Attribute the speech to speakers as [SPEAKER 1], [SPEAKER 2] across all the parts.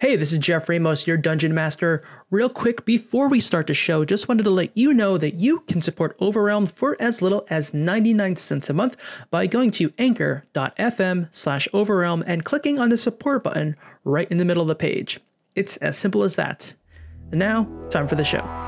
[SPEAKER 1] Hey, this is Jeff Ramos, your Dungeon Master. Real quick, before we start the show, just wanted to let you know that you can support Overwhelmed for as little as 99 cents a month by going to anchor.fm slash overwhelm and clicking on the support button right in the middle of the page. It's as simple as that. And now, time for the show.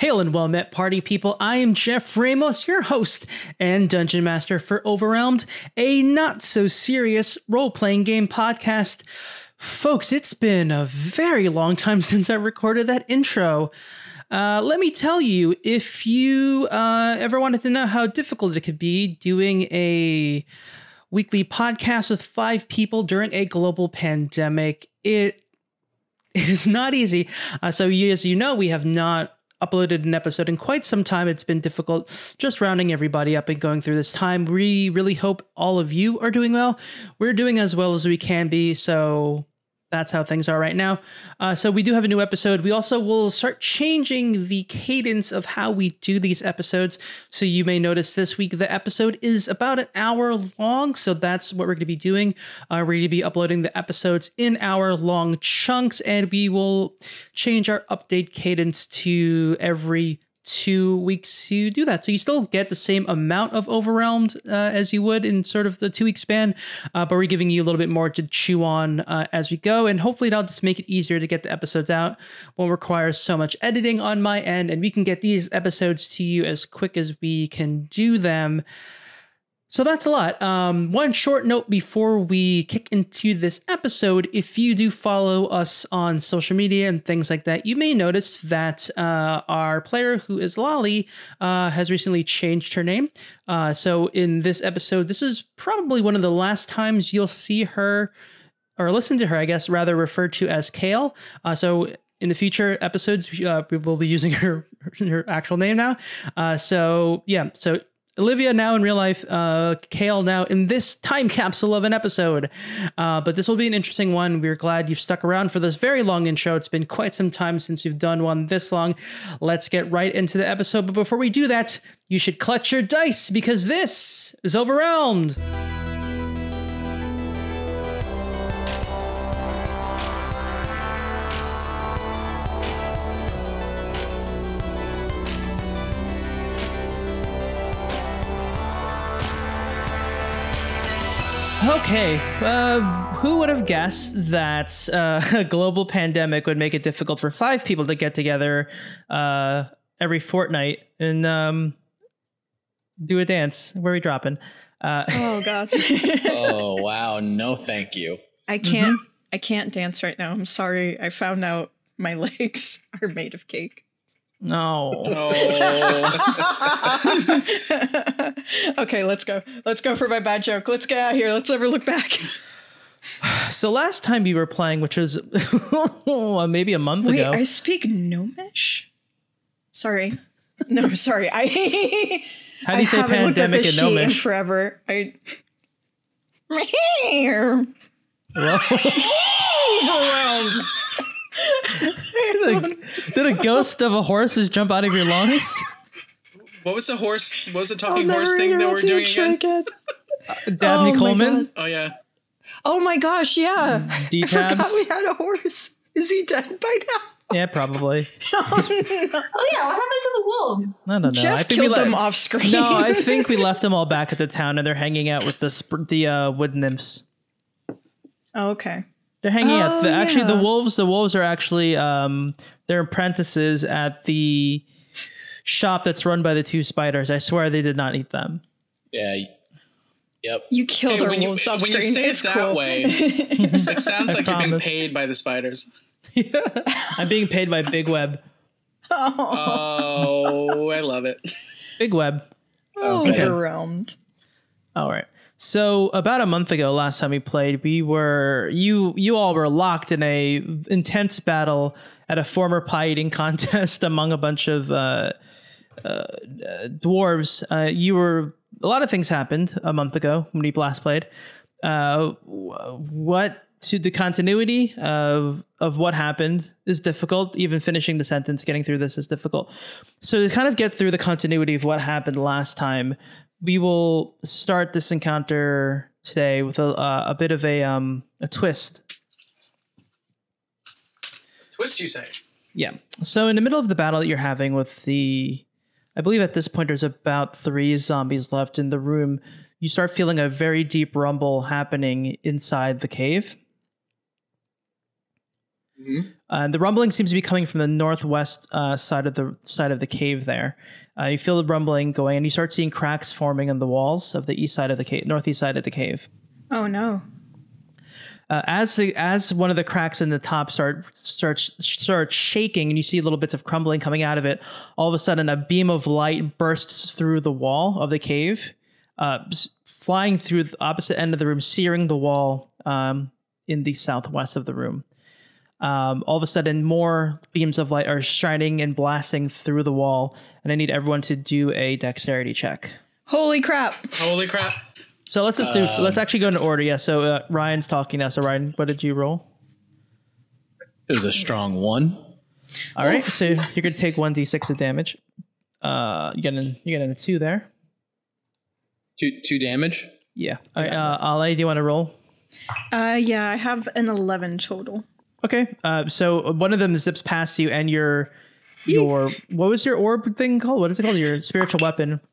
[SPEAKER 1] Hail and well met, party people. I am Jeff Ramos, your host and dungeon master for Overwhelmed, a not so serious role playing game podcast. Folks, it's been a very long time since I recorded that intro. Uh, let me tell you, if you uh, ever wanted to know how difficult it could be doing a weekly podcast with five people during a global pandemic, it is not easy. Uh, so, as you know, we have not uploaded an episode in quite some time. It's been difficult just rounding everybody up and going through this time. We really hope all of you are doing well. We're doing as well as we can be. So that's how things are right now. Uh, so we do have a new episode. We also will start changing the cadence of how we do these episodes. So you may notice this week the episode is about an hour long. So that's what we're going to be doing. Uh, we're going to be uploading the episodes in hour long chunks, and we will change our update cadence to every two weeks to do that. So you still get the same amount of overwhelmed uh, as you would in sort of the two week span, uh, but we're giving you a little bit more to chew on uh, as we go. And hopefully that'll just make it easier to get the episodes out. Won't require so much editing on my end, and we can get these episodes to you as quick as we can do them. So that's a lot. Um, one short note before we kick into this episode if you do follow us on social media and things like that, you may notice that uh, our player, who is Lolly, uh, has recently changed her name. Uh, so in this episode, this is probably one of the last times you'll see her or listen to her, I guess, rather referred to as Kale. Uh, so in the future episodes, uh, we will be using her her actual name now. Uh, so yeah, so Olivia now in real life, uh, Kale now in this time capsule of an episode. Uh, but this will be an interesting one. We're glad you've stuck around for this very long intro. It's been quite some time since we've done one this long. Let's get right into the episode. But before we do that, you should clutch your dice because this is Overwhelmed. Okay, uh, who would have guessed that uh, a global pandemic would make it difficult for five people to get together uh, every fortnight and um, do a dance? Where are we dropping? Uh,
[SPEAKER 2] oh God!
[SPEAKER 3] oh wow! No, thank you.
[SPEAKER 2] I can't. Mm-hmm. I can't dance right now. I'm sorry. I found out my legs are made of cake.
[SPEAKER 1] No.
[SPEAKER 2] Okay, let's go. Let's go for my bad joke. Let's get out of here. Let's never look back.
[SPEAKER 1] So last time you were playing, which was maybe a month
[SPEAKER 2] Wait,
[SPEAKER 1] ago.
[SPEAKER 2] I speak Gnomish. Sorry. No, sorry. I.
[SPEAKER 1] How do you
[SPEAKER 2] I
[SPEAKER 1] say
[SPEAKER 2] haven't looked at
[SPEAKER 1] pandemic
[SPEAKER 2] this
[SPEAKER 1] in
[SPEAKER 2] sheet in
[SPEAKER 1] Gnomish?
[SPEAKER 2] forever. I.
[SPEAKER 3] Overwhelmed.
[SPEAKER 1] did, a, did a ghost of a horse just jump out of your lungs?
[SPEAKER 3] What was the horse? What was the talking horse thing that we're doing
[SPEAKER 2] future
[SPEAKER 3] again?
[SPEAKER 1] Dabney
[SPEAKER 2] Oh
[SPEAKER 1] Coleman?
[SPEAKER 3] Oh yeah.
[SPEAKER 2] Oh my gosh! Yeah,
[SPEAKER 1] D
[SPEAKER 2] I forgot we had a horse. Is he dead by now?
[SPEAKER 1] Yeah, probably.
[SPEAKER 2] Oh, no.
[SPEAKER 4] Oh yeah, what happened to the wolves?
[SPEAKER 1] I don't know.
[SPEAKER 2] Jeff
[SPEAKER 1] I think we
[SPEAKER 2] killed
[SPEAKER 1] le-
[SPEAKER 2] them off screen.
[SPEAKER 1] No, I think we left them all back at the town and they're hanging out with the sp- the uh, wood nymphs.
[SPEAKER 2] Oh, okay.
[SPEAKER 1] They're hanging out.
[SPEAKER 2] Oh,
[SPEAKER 1] The, Actually, the wolves. The wolves are actually um, they're apprentices at the shop that's run by the two spiders. I swear they did not eat them.
[SPEAKER 3] Yeah. Yep.
[SPEAKER 2] You killed
[SPEAKER 3] Hey,
[SPEAKER 2] our
[SPEAKER 3] when you,
[SPEAKER 2] wolves off
[SPEAKER 3] when you
[SPEAKER 2] screen.
[SPEAKER 3] say it
[SPEAKER 2] it's
[SPEAKER 3] that
[SPEAKER 2] cool.
[SPEAKER 3] way, it sounds like you're being paid by the spiders.
[SPEAKER 1] I'm being paid by Big Web.
[SPEAKER 3] Oh, I love it.
[SPEAKER 1] Big Web.
[SPEAKER 2] Oh,
[SPEAKER 1] Okay.
[SPEAKER 2] overwhelmed.
[SPEAKER 1] All right. So about a month ago, last time we played, we were you you all were locked in a intense battle at a former pie eating contest among a bunch of uh, uh, dwarves. Uh, you were a lot of things happened a month ago when we last played. Uh, what to the continuity of of what happened is difficult. Even finishing the sentence, getting through this is difficult. So to kind of get through the continuity of what happened last time, we will start this encounter today with a uh, a bit of a um a twist.
[SPEAKER 3] Twist, you say?
[SPEAKER 1] Yeah. So in the middle of the battle that you're having with the, I believe at this point there's about three zombies left in the room. You start feeling a very deep rumble happening inside the cave.
[SPEAKER 3] Mhm.
[SPEAKER 1] Uh, the rumbling seems to be coming from the northwest uh, side of the side of the cave. There, uh, you feel the rumbling going, and you start seeing cracks forming in the walls of the east side of the cave, northeast side of the cave.
[SPEAKER 2] Oh no.
[SPEAKER 1] Uh, as the as one of the cracks in the top start starts starts shaking and you see little bits of crumbling coming out of it, all of a sudden a beam of light bursts through the wall of the cave, uh, flying through the opposite end of the room, searing the wall um, in the southwest of the room. Um, all of a sudden, more beams of light are shining and blasting through the wall, and I need everyone to do a dexterity check.
[SPEAKER 2] Holy crap.
[SPEAKER 3] Holy crap!
[SPEAKER 1] So let's just do. let's actually go in order. Yeah. So uh, Ryan's talking now. So Ryan, what did you roll?
[SPEAKER 5] It was a strong one.
[SPEAKER 1] All right, so you're gonna take one d6 of damage. Uh, you get an you get a two there.
[SPEAKER 5] Two two damage.
[SPEAKER 1] Yeah. All right, uh, Ali, do you want to roll?
[SPEAKER 2] Uh yeah, I have an 11 total.
[SPEAKER 1] Okay. Uh, so one of them zips past you, and your your what was your orb thing called? What is it called? Your spiritual weapon.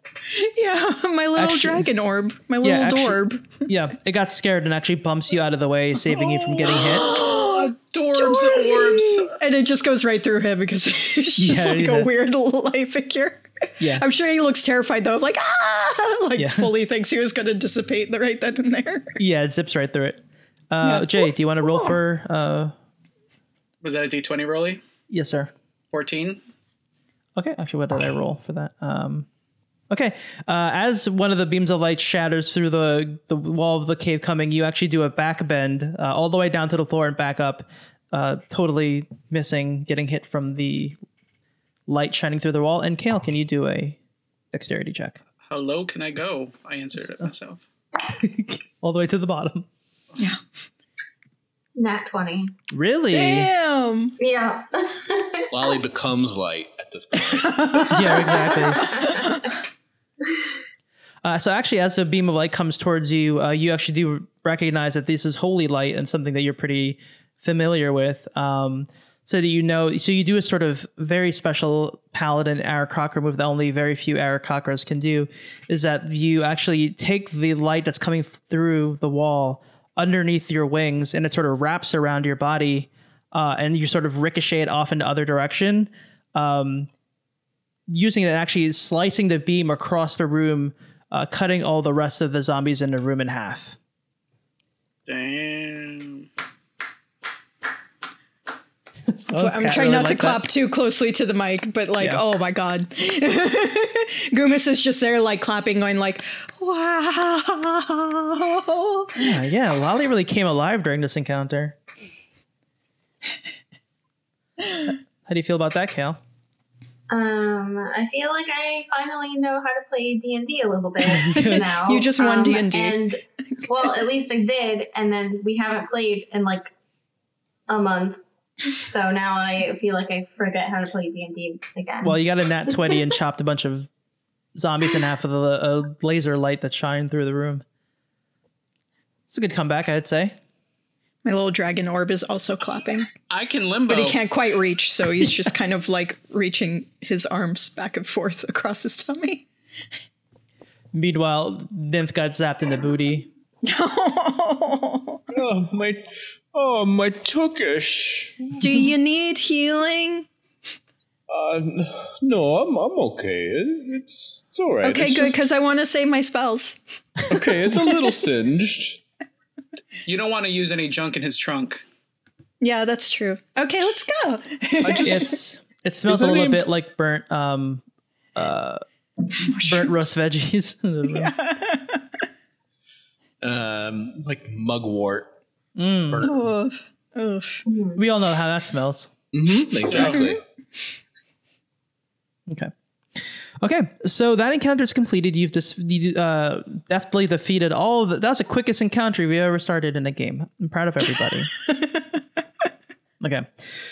[SPEAKER 2] Yeah, my little
[SPEAKER 1] Actually-
[SPEAKER 2] dragon orb. My little
[SPEAKER 1] actually-
[SPEAKER 2] dorb.
[SPEAKER 1] Yeah, it got scared and actually bumps you out of the way, saving you from getting hit.
[SPEAKER 3] Dorbs, and orbs.
[SPEAKER 2] And it just goes right through him because he's just
[SPEAKER 1] Yeah,
[SPEAKER 2] like
[SPEAKER 1] yeah.
[SPEAKER 2] a weird little light figure.
[SPEAKER 1] Yeah.
[SPEAKER 2] I'm sure he looks terrified though, of like ah, like
[SPEAKER 1] Yeah.
[SPEAKER 2] fully thinks he was going to dissipate the right then and there.
[SPEAKER 1] Yeah, it zips right through it. Uh,
[SPEAKER 2] Yeah.
[SPEAKER 1] Jay, do you want to roll for? Uh,
[SPEAKER 3] Was that a D20 rolly?
[SPEAKER 1] yes, sir.
[SPEAKER 3] 14.
[SPEAKER 1] Okay, actually, what did I roll for that? Um, okay, uh, as one of the beams of light shatters through the the wall of the cave, coming, you actually do a back bend uh, all the way down to the floor and back up, uh, totally missing, getting hit from the light shining through the wall. And Kale, can you do a dexterity check
[SPEAKER 3] How low can I go? I answered it myself.
[SPEAKER 1] all the way to the bottom?
[SPEAKER 2] Yeah.
[SPEAKER 4] Nat 20.
[SPEAKER 1] Really?
[SPEAKER 2] Damn.
[SPEAKER 4] Yeah.
[SPEAKER 5] Lolly becomes light at this point.
[SPEAKER 1] yeah, exactly. Uh, so actually, as the beam of light comes towards you, uh, you actually do recognize that this is holy light and something that you're pretty familiar with. Um, so that you know, so you do a sort of very special paladin Aarakocra move that only very few Aarakocras can do, is that you actually take the light that's coming through the wall underneath your wings, and it sort of wraps around your body, uh, and you sort of ricochet it off in the other direction. Um, using it actually slicing the beam across the room, uh, cutting all the rest of the zombies in the room in half.
[SPEAKER 3] Damn.
[SPEAKER 2] I'm trying not to clap too closely to the mic, but like,
[SPEAKER 1] Yeah.
[SPEAKER 2] oh my god. Goomus is just there like clapping, going like, wow.
[SPEAKER 1] Yeah, yeah, Lolly really came alive during this encounter. How do you feel about that, Kale?
[SPEAKER 4] Um, I feel like I finally know how to play D and D a little bit now.
[SPEAKER 2] You just won
[SPEAKER 4] Um,
[SPEAKER 2] D&D.
[SPEAKER 4] and well, at least I did, and then we haven't played in like a month. So now I feel like I forget how to play D and D again.
[SPEAKER 1] Well, you got a nat 20 and chopped a bunch of zombies in half with a, a laser light that shined through the room. It's a good comeback, I'd say.
[SPEAKER 2] My little dragon orb is also clapping,
[SPEAKER 3] I can limbo.
[SPEAKER 2] but he can't quite reach, so he's just kind of like reaching his arms back and forth across his tummy.
[SPEAKER 1] Meanwhile, Nymph got zapped in the booty.
[SPEAKER 5] oh my, oh my tukish.
[SPEAKER 2] Do you need healing?
[SPEAKER 5] Uh, no, I'm I'm okay. It- It's it's all right.
[SPEAKER 2] Okay,
[SPEAKER 5] It's
[SPEAKER 2] good, because I want to save my spells.
[SPEAKER 5] okay, it's a little singed.
[SPEAKER 3] You don't want to use any junk in his trunk.
[SPEAKER 2] Yeah, that's true. Okay, let's go.
[SPEAKER 5] I just
[SPEAKER 1] It's it smells a little
[SPEAKER 5] name-
[SPEAKER 1] bit like burnt um uh burnt roast veggies.
[SPEAKER 5] um like mugwort.
[SPEAKER 2] Oof. Oof.
[SPEAKER 1] we all know how that smells.
[SPEAKER 5] Mm-hmm, exactly.
[SPEAKER 1] Okay. Okay, so that encounter is completed. You've just uh, definitely defeated all of the. That was the quickest encounter we ever started in a game. I'm proud of everybody. okay,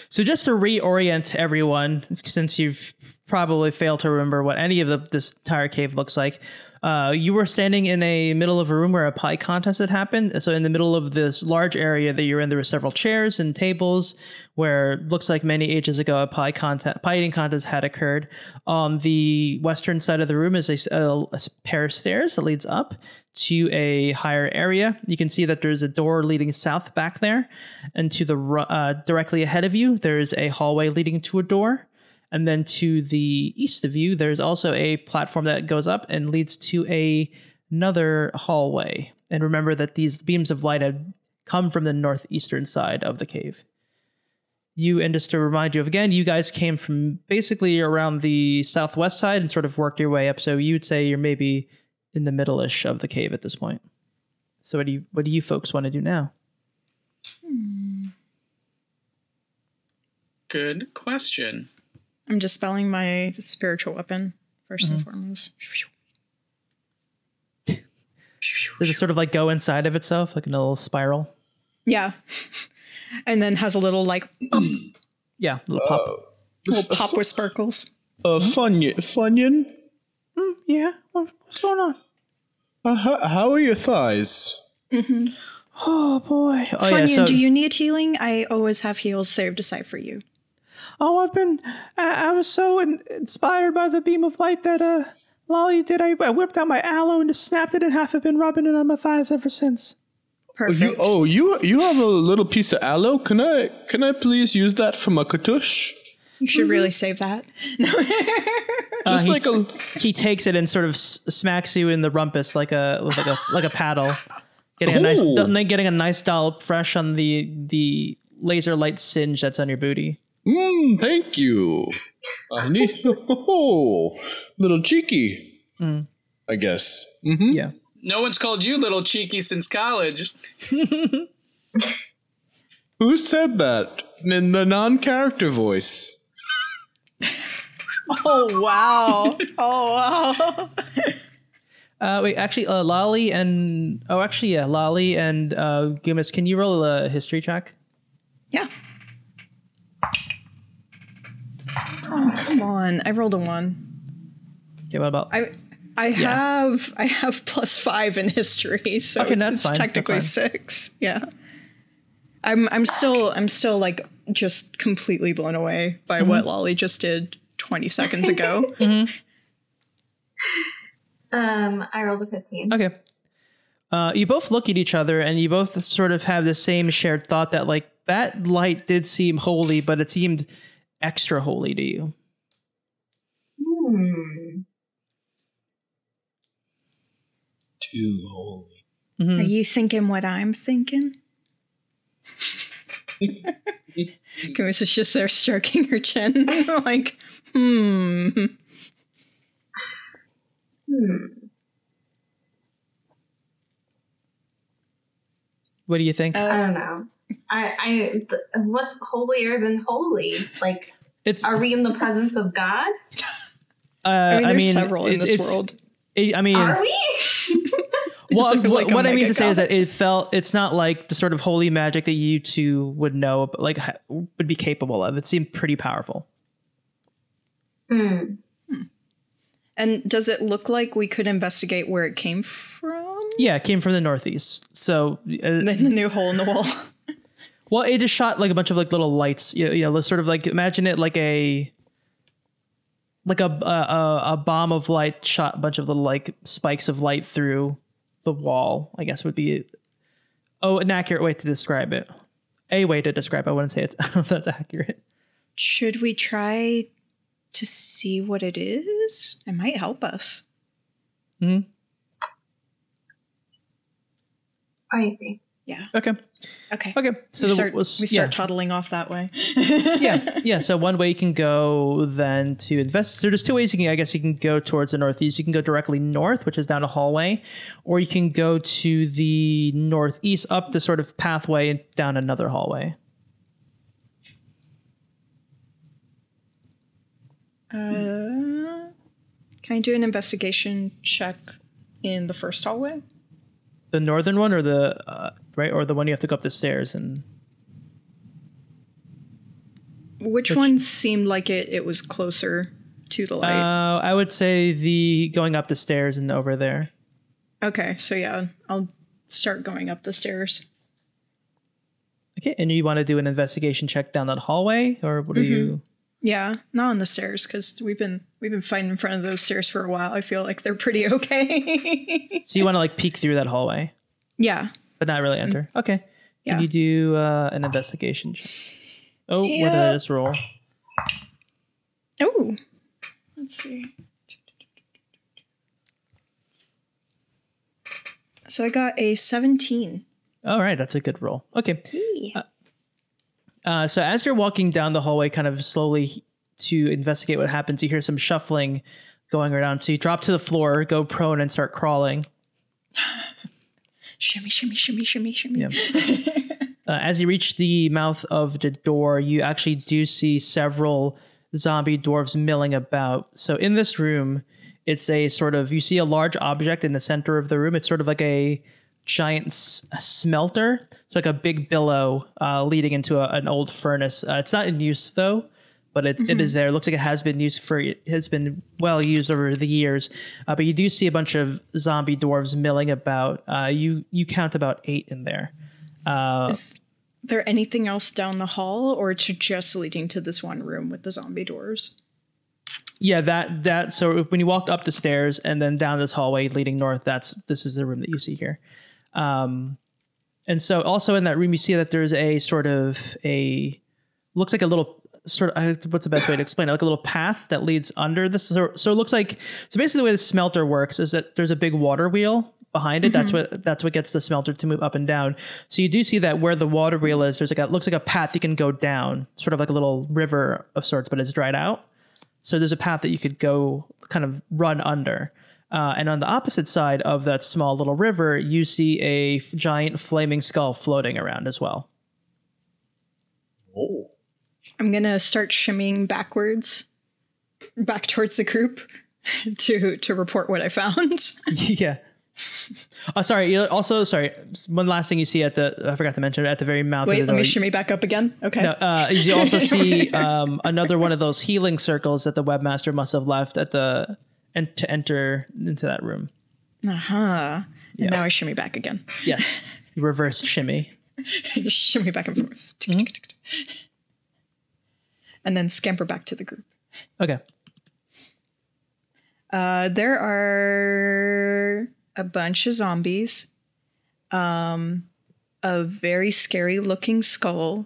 [SPEAKER 1] so just to reorient everyone, since you've probably failed to remember what any of the, this entire cave looks like, Uh, you were standing in a middle of a room where a pie contest had happened. So in the middle of this large area that you're in, there were several chairs and tables where looks like many ages ago a pie contest, pie eating contest had occurred. On the western side of the room is a pair of stairs that leads up to a higher area. You can see that there's a door leading south back there, and to the uh, directly ahead of you, there's a hallway leading to a door. And then to the east of you, there's also a platform that goes up and leads to a, another hallway. And remember that these beams of light have come from the northeastern side of the cave. You, and just to remind you of again, you guys came from basically around the southwest side and sort of worked your way up. So you'd say you're maybe in the middle-ish of the cave at this point. So what do you what do you folks want to do now? Hmm.
[SPEAKER 3] Good question.
[SPEAKER 2] I'm dispelling my spiritual weapon 1st and foremost.
[SPEAKER 1] Does it sort of like go inside of itself, like in a little spiral?
[SPEAKER 2] Yeah. And then has a little like
[SPEAKER 1] Yeah, little pop.
[SPEAKER 2] little pop with sparkles.
[SPEAKER 5] Uh, Funyun, Funyun,
[SPEAKER 1] Yeah, what, what's going on?
[SPEAKER 5] uh, how, how are your thighs?
[SPEAKER 1] Oh boy. Oh
[SPEAKER 2] Funyun,
[SPEAKER 1] yeah. So,
[SPEAKER 2] do you need healing? I always have heals saved aside for you.
[SPEAKER 1] Oh, I've been. I, I was so in, inspired by the beam of light that uh, Lolly did. I, I whipped out my aloe and just snapped it in half. I've been rubbing it on my thighs ever since.
[SPEAKER 2] Perfect.
[SPEAKER 5] You, oh, you you have a little piece of aloe. Can I can I please use that for my katush?
[SPEAKER 2] You should really save that.
[SPEAKER 5] Just
[SPEAKER 1] he-
[SPEAKER 5] like a
[SPEAKER 1] He takes it and sort of s- smacks you in the rumpus like a like a like a paddle, getting a nice getting a nice dollop fresh on the the laser light singe that's on your booty.
[SPEAKER 5] Mm, thank you. I need oh, little cheeky. I guess. hmm
[SPEAKER 1] Yeah.
[SPEAKER 3] No one's called you little cheeky since college.
[SPEAKER 5] Who said that in the non-character voice?
[SPEAKER 2] Oh wow. oh wow.
[SPEAKER 1] Uh, wait, actually, uh, Lolly and oh, actually, yeah, Lolly and uh, Gumas, can you roll a history check?
[SPEAKER 2] Yeah. Oh come on. I rolled a one.
[SPEAKER 1] Okay, what about?
[SPEAKER 2] I I have I have plus five in history, so
[SPEAKER 1] Okay, that's
[SPEAKER 2] it's
[SPEAKER 1] fine,
[SPEAKER 2] technically
[SPEAKER 1] fine.
[SPEAKER 2] six. Yeah. I'm I'm still I'm still like just completely blown away by
[SPEAKER 1] Mm-hmm.
[SPEAKER 2] what Lolly just did 20 seconds ago. mm-hmm.
[SPEAKER 4] Um, I rolled a 15.
[SPEAKER 1] Okay. Uh, you both look at each other and you both sort of have the same shared thought that like that light did seem holy, but it seemed extra holy to you.
[SPEAKER 4] Hmm.
[SPEAKER 5] Too holy.
[SPEAKER 2] Are you thinking what I'm thinking? Goose is just there stroking her chin, like, hmm.
[SPEAKER 4] Hmm.
[SPEAKER 1] What do you think?
[SPEAKER 4] I don't know. I, I, th- what's holier than holy? Like,
[SPEAKER 1] it's.
[SPEAKER 4] are we in the presence of God?
[SPEAKER 1] uh,
[SPEAKER 2] I mean, there's
[SPEAKER 1] mean,
[SPEAKER 2] several in
[SPEAKER 1] it-
[SPEAKER 2] this
[SPEAKER 1] it-
[SPEAKER 2] world.
[SPEAKER 1] it- I mean,
[SPEAKER 4] Are we?
[SPEAKER 1] well,
[SPEAKER 2] Is there,
[SPEAKER 1] what,
[SPEAKER 2] like,
[SPEAKER 1] what I mean
[SPEAKER 2] mega
[SPEAKER 1] to say is that it felt it's not like the sort of holy magic that you two would know, like would be capable of. It seemed pretty powerful.
[SPEAKER 4] Hmm.
[SPEAKER 2] And does it look like we could investigate where it came from?
[SPEAKER 1] Yeah, it came from the northeast. So, uh,
[SPEAKER 2] Then the new hole in the wall.
[SPEAKER 1] well, it just shot like a bunch of like little lights. You you know, sort of like imagine it like a like a a, a- a bomb of light shot a bunch of little like spikes of light through the wall. I guess would be oh an accurate way to describe it. A way to describe. It. I wouldn't say it's I don't know if that's accurate.
[SPEAKER 2] Should we try to see what it is? It might help us. Hmm.
[SPEAKER 4] I see.
[SPEAKER 2] Yeah.
[SPEAKER 1] Okay.
[SPEAKER 2] Okay.
[SPEAKER 1] Okay. So
[SPEAKER 2] we
[SPEAKER 1] the-
[SPEAKER 2] start,
[SPEAKER 1] was-
[SPEAKER 2] we start
[SPEAKER 1] yeah.
[SPEAKER 2] toddling off that way.
[SPEAKER 1] yeah, yeah. So one way you can go then to invest. So there's two ways you can. I guess you can go towards the northeast. You can go directly north, which is down a hallway, or you can go to the northeast up the sort of pathway and down another hallway.
[SPEAKER 2] Uh, can I do an investigation check in the first hallway?
[SPEAKER 1] The northern one, or the uh, right, or the one you have to go up the stairs and.
[SPEAKER 2] Which, one seemed like it, it was closer to the light?
[SPEAKER 1] Uh, I would say the going up the stairs and over there.
[SPEAKER 2] okay, so yeah, I'll start going up the stairs.
[SPEAKER 1] Okay, and you want to do an investigation check down that hallway, or what are you?
[SPEAKER 2] Yeah, not on the stairs because we've been we've been fighting in front of those stairs for a while. I feel like they're pretty okay.
[SPEAKER 1] So you want to like peek through that hallway,
[SPEAKER 2] yeah.
[SPEAKER 1] but not really enter. Okay. Can
[SPEAKER 2] Yeah.
[SPEAKER 1] you do uh, an investigation check? Oh, what did
[SPEAKER 2] Yeah.
[SPEAKER 1] I just roll?
[SPEAKER 2] Oh, let's see. So I got a 17.
[SPEAKER 1] All right, that's a good roll. Okay. Uh, so as you're walking down the hallway, kind of slowly to investigate what happens, you hear some shuffling going around. So you drop to the floor, go prone, and start crawling.
[SPEAKER 2] Shimmy, shimmy, shimmy, shimmy, shimmy.
[SPEAKER 1] Yeah. Uh, as you reach the mouth of the door, you actually do see several zombie dwarves milling about. So in this room, it's a sort of you see a large object in the center of the room. It's sort of like a giant s- smelter. It's like a big billow uh, leading into a, an old furnace. Uh, it's not in use though, but it, it is there. It looks like it has been used for it has been well used over the years. Uh, but you do see a bunch of zombie dwarves milling about. Uh, you you count about eight in there.
[SPEAKER 2] Is there anything else down the hall or to just leading to this one room with the zombie doors?
[SPEAKER 1] Yeah, that that so when you walked up the stairs and then down this hallway leading north, that's this is the room that you see here. Um and so also in that room you see that there's a sort of a looks like a little sort of what's the best way to explain it? Like a little path that leads under this so, so it looks like so basically the way the smelter works is that there's a big water wheel behind it. That's what that's what gets the smelter to move up and down. So you do see that where the water wheel is there's like a looks like a path you can go down sort of like a little river of sorts but it's dried out. So there's a path that you could go kind of run under. Uh, and on the opposite side of that small little river, you see a f- giant flaming skull floating around as well.
[SPEAKER 5] Oh.
[SPEAKER 2] I'm going to start shimmying backwards back towards the group to to report what I found.
[SPEAKER 1] yeah. Oh, sorry. Also, sorry. One last thing you see at the I forgot to mention at the very mouth
[SPEAKER 2] Wait,
[SPEAKER 1] of the
[SPEAKER 2] let
[SPEAKER 1] door.
[SPEAKER 2] me shimmy back up again. Okay.
[SPEAKER 1] No, uh, you also see um, another one of those healing circles that the webmaster must have left at the and to enter into that room.
[SPEAKER 2] Uh-huh. And now I shimmy back again.
[SPEAKER 1] Yes, reverse shimmy.
[SPEAKER 2] shimmy back and forth. Tick. And then scamper back to the group.
[SPEAKER 1] Okay.
[SPEAKER 2] Uh, there are a bunch of zombies, um, a very scary looking skull,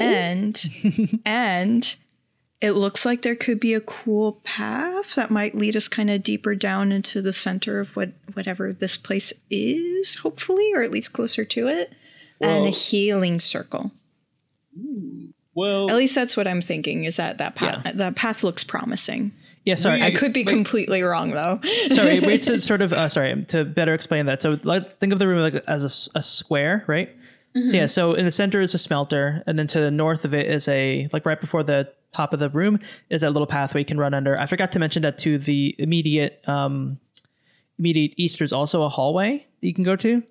[SPEAKER 2] and and it looks like there could be a cool path that might lead us kind of deeper down into the center of what whatever this place is, hopefully, or at least closer to it, and a healing circle.
[SPEAKER 5] Well,
[SPEAKER 2] At least that's what I'm thinking. Is that that path?
[SPEAKER 1] Yeah.
[SPEAKER 2] That path looks promising.
[SPEAKER 1] Yeah. Sorry.
[SPEAKER 2] I could be completely wrong though.
[SPEAKER 1] sorry, wait to sort of uh, sorry to better explain that. So like, think of the room like as a square, right? So yeah, so in the center is a smelter, and then to the north of it is a like right before the top of the room is a little pathway you can run under. I forgot to mention that to the immediate um immediate east there's also a hallway that you can go to.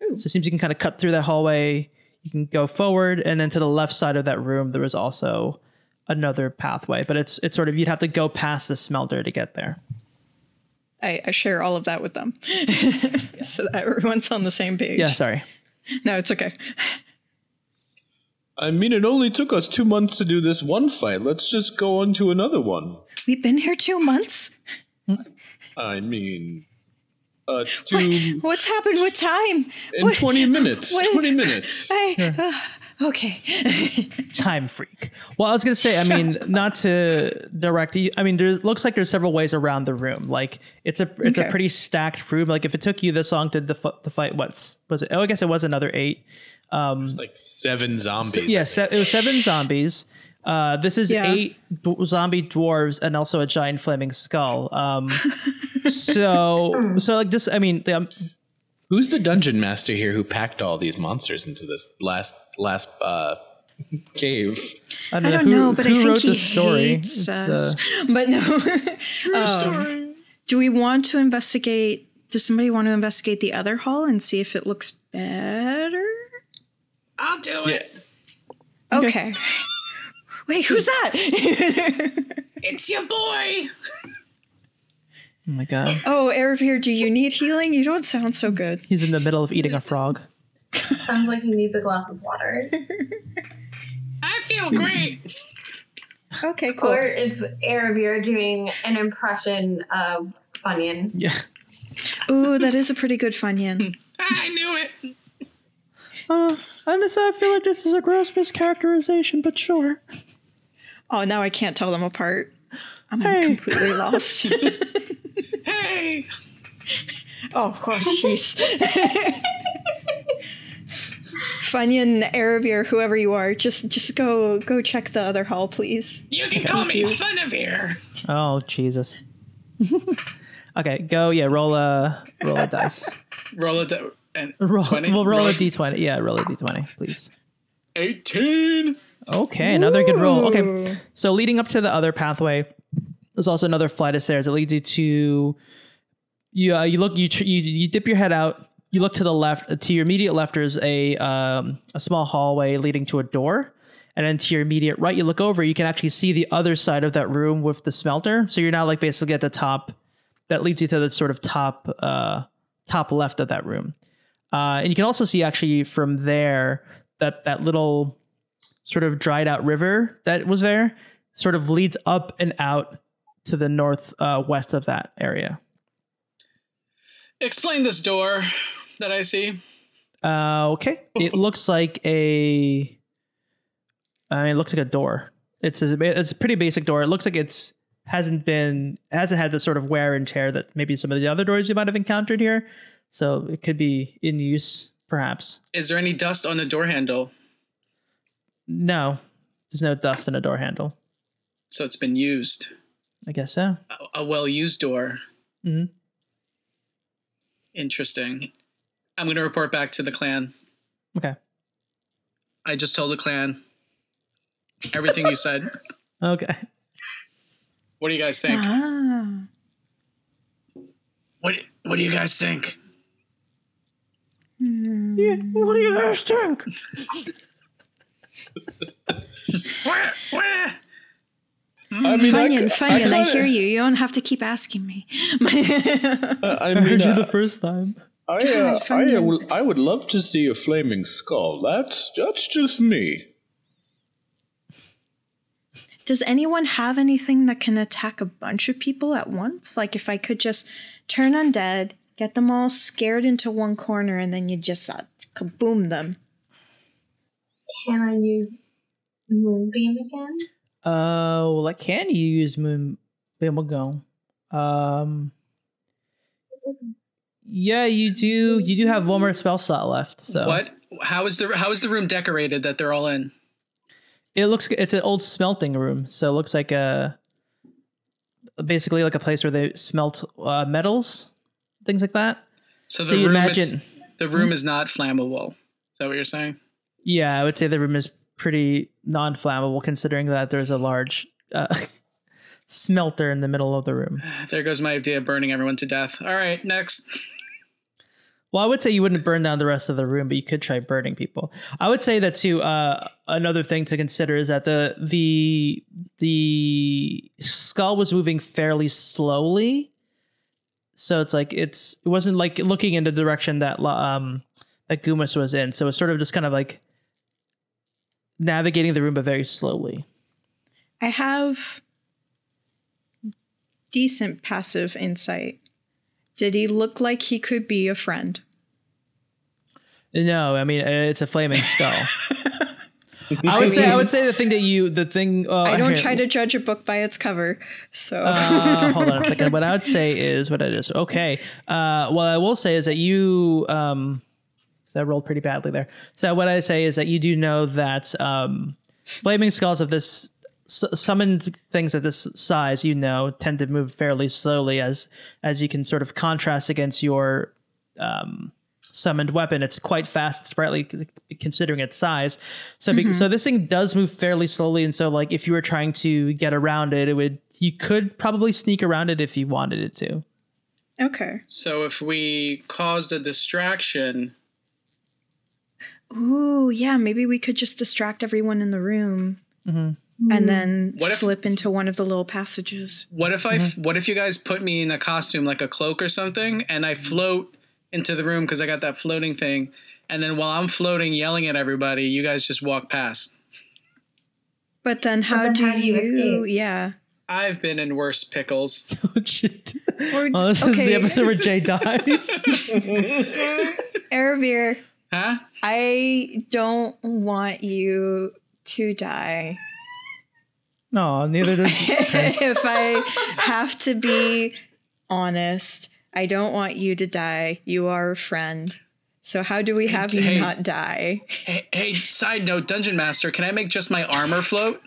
[SPEAKER 1] So it seems you can kind of cut through that hallway. You can go forward, and then to the left side of that room there was also another pathway, but it's it's sort of you'd have to go past the smelter to get there.
[SPEAKER 2] I, I share all of that with them, so that everyone's on the same page.
[SPEAKER 1] Yeah, sorry.
[SPEAKER 2] No, it's okay.
[SPEAKER 5] I mean, it only took us two months to do this one fight. Let's just go on to another one.
[SPEAKER 2] We've been here two months.
[SPEAKER 5] I mean, uh, two
[SPEAKER 2] What's happened with time?
[SPEAKER 5] in
[SPEAKER 2] What-
[SPEAKER 5] 20 minutes.
[SPEAKER 2] what-
[SPEAKER 5] 20 minutes.
[SPEAKER 2] I, uh, okay.
[SPEAKER 1] time freak. Well, I was gonna say, I mean, not to direct you. I mean, there looks like there's several ways around the room. Like it's a it's a pretty stacked room. Like if it took you this long to def- to fight, what's was it? Oh, I guess it was another eight.
[SPEAKER 5] Like seven zombies.
[SPEAKER 1] Yeah, se- it was seven zombies. Uh, this is
[SPEAKER 2] Yeah.
[SPEAKER 1] eight d- zombie dwarves and also a giant flaming skull. Um, so so like this. I mean, um,
[SPEAKER 5] Who's the dungeon master here who packed all these monsters into this last last uh, cave?
[SPEAKER 1] I
[SPEAKER 2] I
[SPEAKER 1] don't,
[SPEAKER 2] don't
[SPEAKER 1] know,
[SPEAKER 2] know,
[SPEAKER 1] who,
[SPEAKER 2] but
[SPEAKER 1] who
[SPEAKER 2] I think
[SPEAKER 1] wrote
[SPEAKER 2] he
[SPEAKER 1] story.
[SPEAKER 2] hates
[SPEAKER 1] It's,
[SPEAKER 2] us.
[SPEAKER 1] uh,
[SPEAKER 2] But no. true Um, do we want to investigate? Does somebody want to investigate the other hall and see if it looks better?
[SPEAKER 3] I'll do it.
[SPEAKER 2] Okay. Wait, who's that?
[SPEAKER 3] It's your boy.
[SPEAKER 1] Oh my god.
[SPEAKER 2] Oh, Aravir, do you need healing? You don't sound so good.
[SPEAKER 1] He's in the middle of eating a frog.
[SPEAKER 4] Sounds like he needs a glass of water.
[SPEAKER 3] I feel great.
[SPEAKER 2] Okay, cool.
[SPEAKER 4] Or is Aravir doing an impression of Funyun?
[SPEAKER 1] Yeah.
[SPEAKER 2] Ooh, that is a pretty good Funyun.
[SPEAKER 3] I knew it.
[SPEAKER 1] Uh, I just I feel like this is a gross mischaracterization, but sure.
[SPEAKER 2] Oh, now I can't tell them apart. I'm
[SPEAKER 1] Hey.
[SPEAKER 2] completely lost.
[SPEAKER 3] Hey.
[SPEAKER 2] oh, oh, jeez. Funyun, Aravir, whoever you are, just just go go check the other hall, please.
[SPEAKER 3] You can call me Funavir.
[SPEAKER 1] Oh Jesus. okay, go. Yeah, roll a roll a dice.
[SPEAKER 3] Roll a down. And
[SPEAKER 1] Roll,
[SPEAKER 3] 20?
[SPEAKER 1] We'll roll
[SPEAKER 3] Roll
[SPEAKER 1] a
[SPEAKER 3] it.
[SPEAKER 1] d20. Yeah, roll a d20, please.
[SPEAKER 3] 18.
[SPEAKER 1] Okay, another good roll. Okay, so leading up to the other pathway, there's also another flight of stairs that leads you to. You uh, you look you, tr- you you dip your head out. You look to the left. To your immediate left, there's a um, a small hallway leading to a door, and then to your immediate right, you look over. You can actually see the other side of that room with the smelter. So you're now like basically at the top. That leads you to the sort of top uh, top left of that room, uh, and you can also see actually from there that that little sort of dried out river that was there sort of leads up and out to the north uh, west of that area.
[SPEAKER 3] Explain this door that I see.
[SPEAKER 1] Uh, okay, it looks like a. I mean, it looks like a door. It's a, it's a pretty basic door. It looks like it's hasn't been hasn't had the sort of wear and tear that maybe some of the other doors you might have encountered here. So it could be in use, perhaps.
[SPEAKER 3] Is there any dust on the door handle?
[SPEAKER 1] No, there's no dust in a door handle.
[SPEAKER 3] So it's been used.
[SPEAKER 1] I guess so.
[SPEAKER 3] A, a well used door.
[SPEAKER 1] Mhm.
[SPEAKER 3] Interesting. I'm going to report back to the clan.
[SPEAKER 1] Okay.
[SPEAKER 3] I just told the clan everything you said.
[SPEAKER 1] Okay.
[SPEAKER 3] What do you guys think?
[SPEAKER 2] Ah.
[SPEAKER 3] What What do you guys think?
[SPEAKER 1] Yeah, what do you guys think?
[SPEAKER 3] Where, where?
[SPEAKER 5] I mean, I,
[SPEAKER 2] Funyun,
[SPEAKER 5] ca-
[SPEAKER 2] Funyun, I,
[SPEAKER 5] kinda-
[SPEAKER 2] hear you. You don't have to keep asking me.
[SPEAKER 5] I, I
[SPEAKER 1] I
[SPEAKER 5] mean,
[SPEAKER 1] heard you
[SPEAKER 5] uh,
[SPEAKER 1] the first time.
[SPEAKER 5] I, uh,
[SPEAKER 2] God,
[SPEAKER 5] I,
[SPEAKER 2] Funyun.
[SPEAKER 5] will, I would love to see a flaming skull. That's that's just me.
[SPEAKER 2] Does anyone have anything that can attack a bunch of people at once? Like if I could just turn undead, get them all scared into one corner, and then you just uh, kaboom them.
[SPEAKER 4] Can I use Moonbeam again?
[SPEAKER 1] Uh, well, like, can you use Moonbeam again. Um, yeah, you do. You do have one more spell slot left. So
[SPEAKER 3] What? How is the How is the room decorated that they're all in?
[SPEAKER 1] It looks. It's an old smelting room, so it looks like a basically like a place where they smelt uh, metals, things like that.
[SPEAKER 3] So the
[SPEAKER 1] So
[SPEAKER 3] room
[SPEAKER 1] imagine-
[SPEAKER 3] the room is not flammable. Is that what you're saying?
[SPEAKER 1] Yeah, I would say the room is pretty non-flammable, considering that there's a large uh, smelter in the middle of the room.
[SPEAKER 3] There goes my idea of burning everyone to death. All right, next.
[SPEAKER 1] Well, I would say you wouldn't burn down the rest of the room, but you could try burning people. I would say that too. Uh, another thing to consider is that the the the skull was moving fairly slowly, so it's like it's it wasn't like looking in the direction that la- um that Gumas was in. So it's sort of just kind of like navigating the room, but very slowly.
[SPEAKER 2] I have decent passive insight. Did he look like he could be a friend?
[SPEAKER 1] No, I mean it's a flaming skull. I would say I would say the thing that you the thing uh,
[SPEAKER 2] I don't
[SPEAKER 1] here-
[SPEAKER 2] try to judge a book by its cover, so
[SPEAKER 1] uh, hold on a second. What I would say is what it is. Okay. Uh, what I will say is that you, um, I rolled pretty badly there. So what I say is that you do know that um, flaming skulls of this summoned things of this size, you know, tend to move fairly slowly as as you can sort of contrast against your um, summoned weapon. It's quite fast, sprightly, considering its size. So, be- mm-hmm. so this thing does move fairly slowly, and so like if you were trying to get around it, it would you could probably sneak around it if you wanted it to.
[SPEAKER 2] okay.
[SPEAKER 3] So if we caused a distraction,
[SPEAKER 2] Ooh, yeah, maybe we could just distract everyone in the room. Mm-hmm. and then
[SPEAKER 3] What if-
[SPEAKER 2] slip into one of the little passages.
[SPEAKER 3] What if I? Mm-hmm. What if you guys put me in a costume like a cloak or something, and I float into the room because I got that floating thing, and then while I'm floating, yelling at everybody, you guys just walk past.
[SPEAKER 2] But then how
[SPEAKER 4] then
[SPEAKER 2] do
[SPEAKER 4] how do you
[SPEAKER 2] you? Yeah.
[SPEAKER 3] I've been in worse pickles.
[SPEAKER 1] Oh, shit.
[SPEAKER 2] Or,
[SPEAKER 1] Oh, this is the episode where Jay dies.
[SPEAKER 2] Aravir,
[SPEAKER 3] Huh?
[SPEAKER 2] I don't want you to die.
[SPEAKER 1] no, neither does Prince.
[SPEAKER 2] if I have to be honest, I don't want you to die. You are a friend. So how do we have you
[SPEAKER 3] Hey.
[SPEAKER 2] not die?
[SPEAKER 3] Hey, hey, side note, Dungeon Master, can I make just my armor float?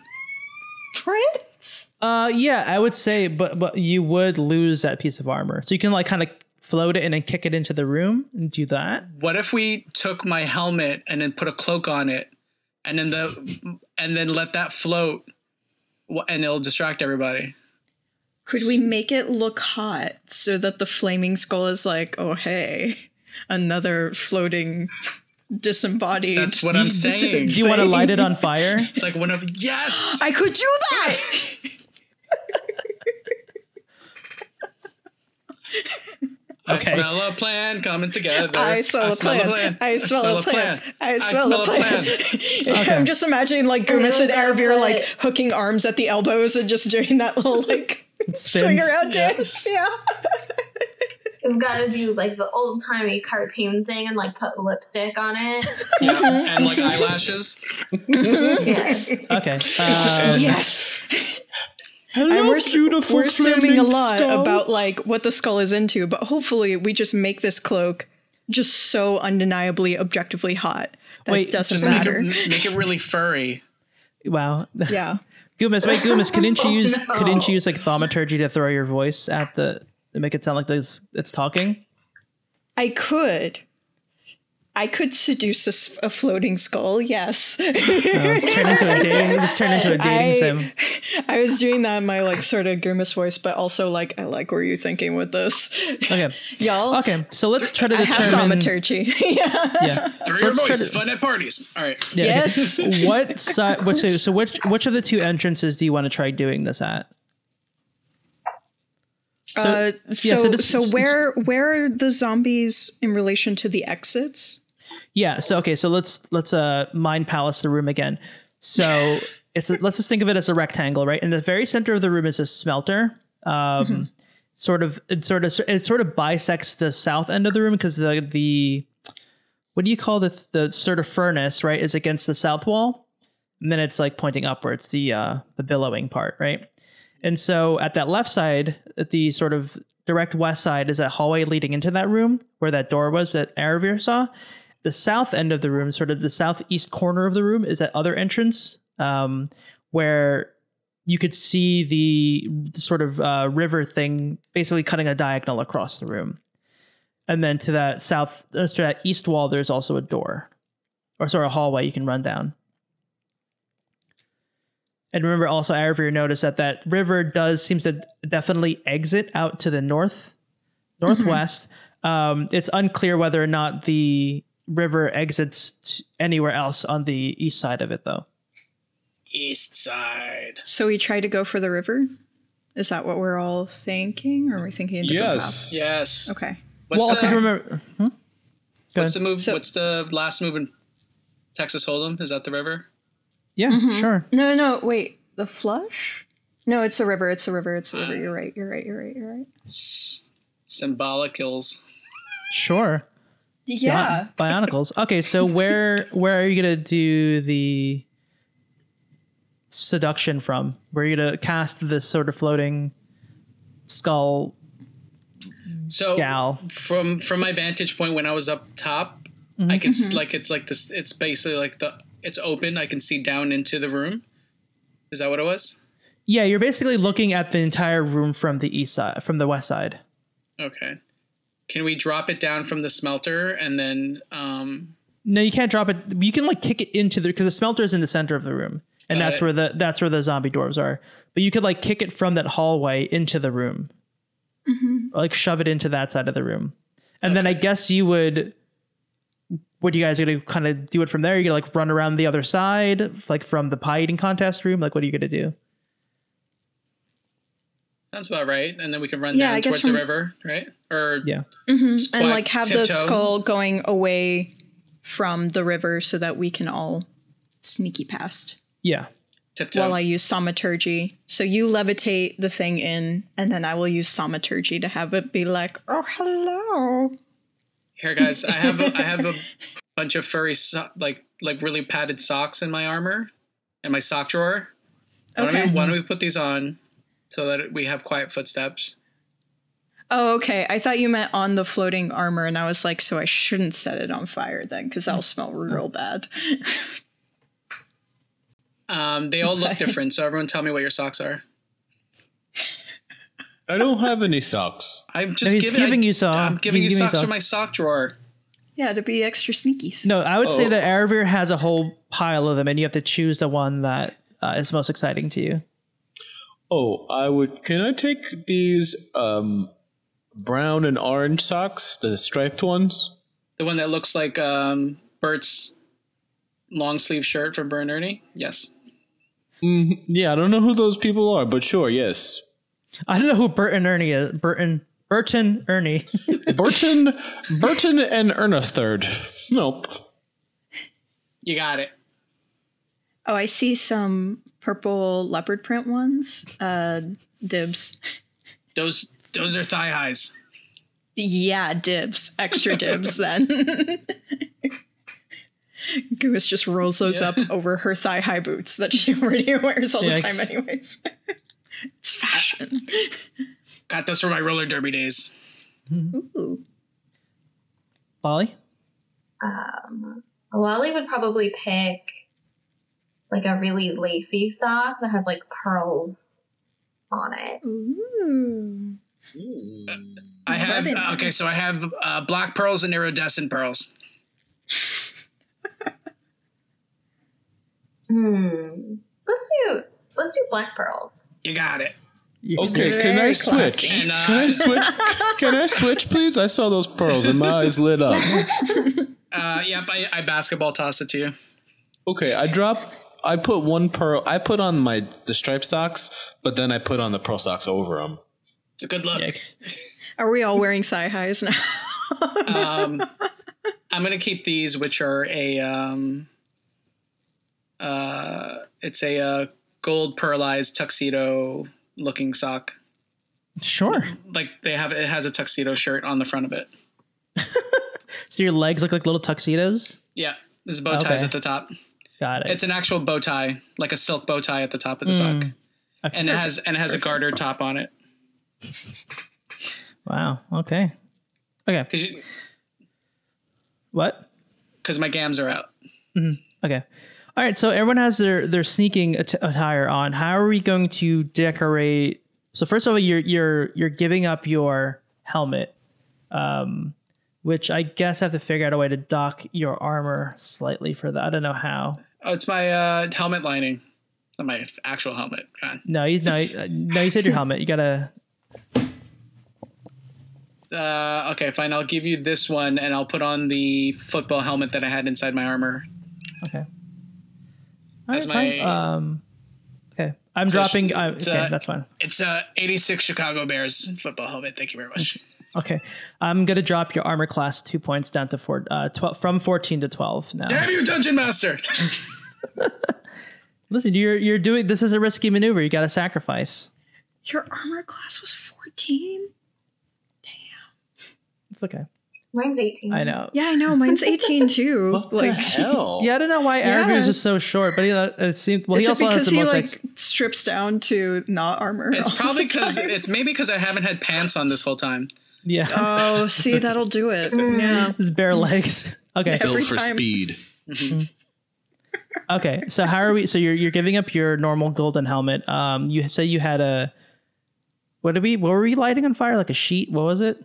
[SPEAKER 2] Prince?
[SPEAKER 1] Uh, yeah, I would say, but but you would lose that piece of armor, so you can like kind of float it and then kick it into the room and do that.
[SPEAKER 3] What if we took my helmet and then put a cloak on it, and then the and then let that float, and it'll distract everybody.
[SPEAKER 2] Could we make it look hot so that the flaming skull is like, oh hey, another floating disembodied.
[SPEAKER 3] That's what I'm saying.
[SPEAKER 1] Do you want to light it on fire?
[SPEAKER 3] It's like one of yes.
[SPEAKER 2] I could do that.
[SPEAKER 3] I
[SPEAKER 1] Okay.
[SPEAKER 3] smell a plan coming together.
[SPEAKER 2] I smell, a, plan. I smell, a plan. I smell, a plan. I'm just imagining like Grimace and
[SPEAKER 4] love
[SPEAKER 2] Aravir like hooking arms at the elbows and just doing that little like
[SPEAKER 1] Spin.
[SPEAKER 2] swing around
[SPEAKER 3] Yeah.
[SPEAKER 2] dance. Yeah.
[SPEAKER 4] We've got to do like the old timey cartoon thing and like put lipstick on it.
[SPEAKER 3] Yeah, and like eyelashes.
[SPEAKER 4] yeah.
[SPEAKER 1] Okay. Uh,
[SPEAKER 2] Yes.
[SPEAKER 5] Hello,
[SPEAKER 2] And we're,
[SPEAKER 5] beautiful
[SPEAKER 2] we're assuming a lot
[SPEAKER 5] skull.
[SPEAKER 2] about like what the skull is into, but hopefully we just make this cloak just so undeniably objectively hot that
[SPEAKER 1] Wait,
[SPEAKER 2] it doesn't
[SPEAKER 3] Just make
[SPEAKER 2] matter.
[SPEAKER 3] it, make it really furry.
[SPEAKER 1] wow.
[SPEAKER 2] yeah.
[SPEAKER 1] Goomus, wait, Goomus, couldn't you
[SPEAKER 4] Oh,
[SPEAKER 1] use
[SPEAKER 4] no.
[SPEAKER 1] couldn't you use like thaumaturgy to throw your voice at the to make it sound like this it's talking?
[SPEAKER 2] I could. I could seduce a floating skull, yes.
[SPEAKER 1] Let's turn into a dating. Let's turn into a dating
[SPEAKER 2] I-
[SPEAKER 1] sim.
[SPEAKER 2] I was doing that in my like sort of grimace voice, but also like I like where you're thinking with this.
[SPEAKER 1] Okay.
[SPEAKER 2] Y'all,
[SPEAKER 1] Okay. So let's try to
[SPEAKER 2] I have
[SPEAKER 1] determine.
[SPEAKER 2] thaumaturgy. yeah.
[SPEAKER 1] Yeah.
[SPEAKER 3] Through your
[SPEAKER 1] Let's try
[SPEAKER 3] voice,
[SPEAKER 1] to-
[SPEAKER 3] fun at parties. All right.
[SPEAKER 1] yeah.
[SPEAKER 2] Yes.
[SPEAKER 1] what side? What, so, so which which of the two entrances do you want to try doing this at? So-
[SPEAKER 2] uh, so
[SPEAKER 1] yeah, so
[SPEAKER 2] so,
[SPEAKER 1] this-
[SPEAKER 2] where where are the zombies in relation to the exits?
[SPEAKER 1] Yeah. So okay. So let's let's uh mind palace the room again. So it's a, let's just think of it as a rectangle, right? In the very center of the room is a smelter. Um, sort of it sort of it sort of bisects the south end of the room because the the what do you call the the sort of furnace right is against the south wall, and then it's like pointing upwards the uh the billowing part, right? And so at that left side, at the sort of direct west side, is that hallway leading into that room where that door was that Aravir saw. The south end of the room, sort of the southeast corner of the room, is that other entrance um, where you could see the, sort of uh, river thing basically cutting a diagonal across the room. And then to that south, uh, to that east wall, there's also a door, or sorry, a hallway you can run down. And remember also, Aravir noticed that that river does seems to definitely exit out to the north, northwest. Um, it's unclear whether or not the river exits t- anywhere else on the east side of it, though.
[SPEAKER 3] East side.
[SPEAKER 2] So we try to go for the river. Is that what we're all thinking, or are we thinking a different
[SPEAKER 5] Yes.
[SPEAKER 3] Yes.
[SPEAKER 2] Okay.
[SPEAKER 3] What's
[SPEAKER 1] well, also
[SPEAKER 3] the,
[SPEAKER 1] remember, hmm?
[SPEAKER 3] What's
[SPEAKER 1] ahead.
[SPEAKER 3] the move?
[SPEAKER 2] So-
[SPEAKER 3] what's the last move in Texas Hold'em? Is that the river?
[SPEAKER 1] yeah, sure.
[SPEAKER 2] No, no, wait. The flush? No, it's a river. It's a river. It's a river. You're right. You're right. You're right. You're right.
[SPEAKER 3] S- symbolic hills.
[SPEAKER 1] Sure.
[SPEAKER 2] Yeah.
[SPEAKER 1] Bi- Bionicles. Okay, so where where are you gonna do the seduction from? Where are you gonna cast this sort of floating skull
[SPEAKER 3] So
[SPEAKER 1] gal?
[SPEAKER 3] from from my vantage point when I was up top, I mm-hmm. can s like it's like this. It's basically like the it's open. I can see down into the room. Is that what it was?
[SPEAKER 1] Yeah, you're basically looking at the entire room from the east side, from the west side.
[SPEAKER 3] Okay. Can we drop it down from the smelter and then um
[SPEAKER 1] No, you can't drop it. You can like kick it into the because the smelter is in the center of the room, and that's
[SPEAKER 3] it.
[SPEAKER 1] where the that's where the zombie dwarves are. But you could like kick it from that hallway into the room, like shove it into that side of the room, and then I guess you would what you guys are gonna kind of do it from there? You're gonna like run around the other side, like from the pie eating contest room? Like, what are you gonna do?
[SPEAKER 3] That's about right. And then we can run
[SPEAKER 2] Yeah,
[SPEAKER 3] down
[SPEAKER 2] I guess
[SPEAKER 3] towards the river, right? Or
[SPEAKER 1] Yeah. Mm-hmm.
[SPEAKER 2] and
[SPEAKER 3] squat,
[SPEAKER 2] like have the skull going away from the river so that we can all sneaky past
[SPEAKER 1] Yeah.
[SPEAKER 3] tiptoe.
[SPEAKER 2] while I use thaumaturgy. So you levitate the thing in, and then I will use thaumaturgy to have it be like, "Oh, hello."
[SPEAKER 3] Here, guys, I have a, I have a bunch of furry so- like like really padded socks in my armor and my sock drawer. Why, don't
[SPEAKER 2] Okay.
[SPEAKER 3] we, why don't we put these on so that we have quiet footsteps?
[SPEAKER 2] Oh, okay. I thought you meant on the floating armor, and I was like, so I shouldn't set it on fire then, because that'll smell real bad.
[SPEAKER 3] Um, they all look different, so everyone tell me what your socks are.
[SPEAKER 5] I don't have any socks.
[SPEAKER 3] I'm just
[SPEAKER 1] he's
[SPEAKER 3] giving,
[SPEAKER 1] giving
[SPEAKER 3] I-
[SPEAKER 1] you socks.
[SPEAKER 3] I'm giving
[SPEAKER 1] He's
[SPEAKER 3] you
[SPEAKER 1] giving
[SPEAKER 3] socks from my sock drawer.
[SPEAKER 2] yeah, to be extra sneaky.
[SPEAKER 1] No, I would say
[SPEAKER 5] Oh.
[SPEAKER 1] that Aravir has a whole pile of them, and you have to choose the one that uh, is most exciting to you.
[SPEAKER 5] Oh, I would. Can I take these um, brown and orange socks, the striped ones?
[SPEAKER 3] The one that looks like um, Bert's long sleeve shirt from Burn Ernie. Yes.
[SPEAKER 5] Mm, yeah, I don't know who those people are, but sure, yes.
[SPEAKER 1] I don't know who Burton Ernie is. Burton Burton Ernie.
[SPEAKER 5] Burton, Burton, and Ernest third. Nope.
[SPEAKER 3] You got it.
[SPEAKER 2] Oh, I see some purple leopard print ones. Uh, dibs.
[SPEAKER 3] Those those are thigh highs.
[SPEAKER 2] Yeah, dibs. Extra dibs then. Goose just rolls those up over her thigh high boots that she already wears all the
[SPEAKER 1] Yikes.
[SPEAKER 2] time, anyways. it's fashion.
[SPEAKER 3] Got those for my roller derby days.
[SPEAKER 2] Ooh.
[SPEAKER 1] Polly?
[SPEAKER 4] Um, Lolly would probably pick like a really lacy sock that has like pearls on it.
[SPEAKER 2] Ooh.
[SPEAKER 3] I have uh, okay, so I have uh, black pearls and iridescent pearls.
[SPEAKER 4] Hmm. Let's do let's do black pearls.
[SPEAKER 3] You got it.
[SPEAKER 1] You
[SPEAKER 5] Okay, can I switch?
[SPEAKER 2] classy.
[SPEAKER 3] And, uh,
[SPEAKER 5] Can I switch? Can I switch, please? I saw those pearls and my eyes lit up.
[SPEAKER 3] Uh, yep, I, I basketball toss it to you.
[SPEAKER 5] Okay, I drop. I put one pearl. I put on my the striped socks, but then I put on the pearl socks over them.
[SPEAKER 3] It's a good look.
[SPEAKER 1] Yikes.
[SPEAKER 2] Are we all wearing thigh highs now?
[SPEAKER 3] Um, I'm gonna keep these, which are a um, uh, it's a uh, gold pearlized tuxedo looking sock.
[SPEAKER 1] Sure.
[SPEAKER 3] Like they have it has a tuxedo shirt on the front of it.
[SPEAKER 1] So your legs look like little tuxedos?
[SPEAKER 3] Yeah, there's bow ties
[SPEAKER 1] Okay.
[SPEAKER 3] at the top.
[SPEAKER 1] Got it.
[SPEAKER 3] It's an actual bow tie, like a silk bow tie at the top of the sock,
[SPEAKER 1] Okay.
[SPEAKER 3] and it has and it has a garter top on it.
[SPEAKER 1] wow. Okay. Okay.
[SPEAKER 3] Because you,
[SPEAKER 1] What?
[SPEAKER 3] because my gams are out.
[SPEAKER 1] Okay. All right. So everyone has their their sneaking at- attire on. How are we going to decorate? So first of all, you're you're you're giving up your helmet, um, which I guess I have to figure out a way to dock your armor slightly for that. I don't know how.
[SPEAKER 3] Oh, it's my uh, helmet lining. Not my actual helmet. On.
[SPEAKER 1] No, you no, uh, no. You said your helmet. You gotta.
[SPEAKER 3] Uh, okay, fine. I'll give you this one, and I'll put on the football helmet that I had inside my armor.
[SPEAKER 1] Okay. All
[SPEAKER 3] As
[SPEAKER 1] right, fine.
[SPEAKER 3] my-
[SPEAKER 1] Um. Okay. I'm
[SPEAKER 3] a-
[SPEAKER 1] dropping. Uh, okay,
[SPEAKER 3] a-
[SPEAKER 1] that's fine.
[SPEAKER 3] It's a '86 Chicago Bears football helmet. Thank you very much.
[SPEAKER 1] Okay. I'm gonna drop your armor class two points down to four, uh, 12, from 14 to 12 now.
[SPEAKER 3] Damn you, Dungeon Master!
[SPEAKER 1] Listen, you're you're doing this is a risky maneuver. You got to sacrifice.
[SPEAKER 2] Your armor class was 14?
[SPEAKER 1] Damn, It's okay.
[SPEAKER 4] Mine's 18.
[SPEAKER 1] I know.
[SPEAKER 2] Yeah, I know. Mine's 18 too. like,
[SPEAKER 5] hell?
[SPEAKER 1] Yeah, I don't know why
[SPEAKER 2] Yeah.
[SPEAKER 1] Aravir's is so short, but he uh, it seemed well.
[SPEAKER 2] is
[SPEAKER 1] he also has
[SPEAKER 2] because
[SPEAKER 1] the
[SPEAKER 2] he
[SPEAKER 1] most
[SPEAKER 2] like
[SPEAKER 1] ex-
[SPEAKER 2] strips down to not armor?
[SPEAKER 3] It's probably because it's maybe because I haven't had pants on this whole time.
[SPEAKER 1] Yeah,
[SPEAKER 2] Oh, see, that'll do it. Yeah.
[SPEAKER 1] his bare legs. Okay,
[SPEAKER 2] Every
[SPEAKER 5] Built for
[SPEAKER 2] time.
[SPEAKER 5] speed.
[SPEAKER 1] okay. So how are we? So you're you're giving up your normal golden helmet. Um, you say you had a. What did we? What were we lighting on fire? Like a sheet? What was it?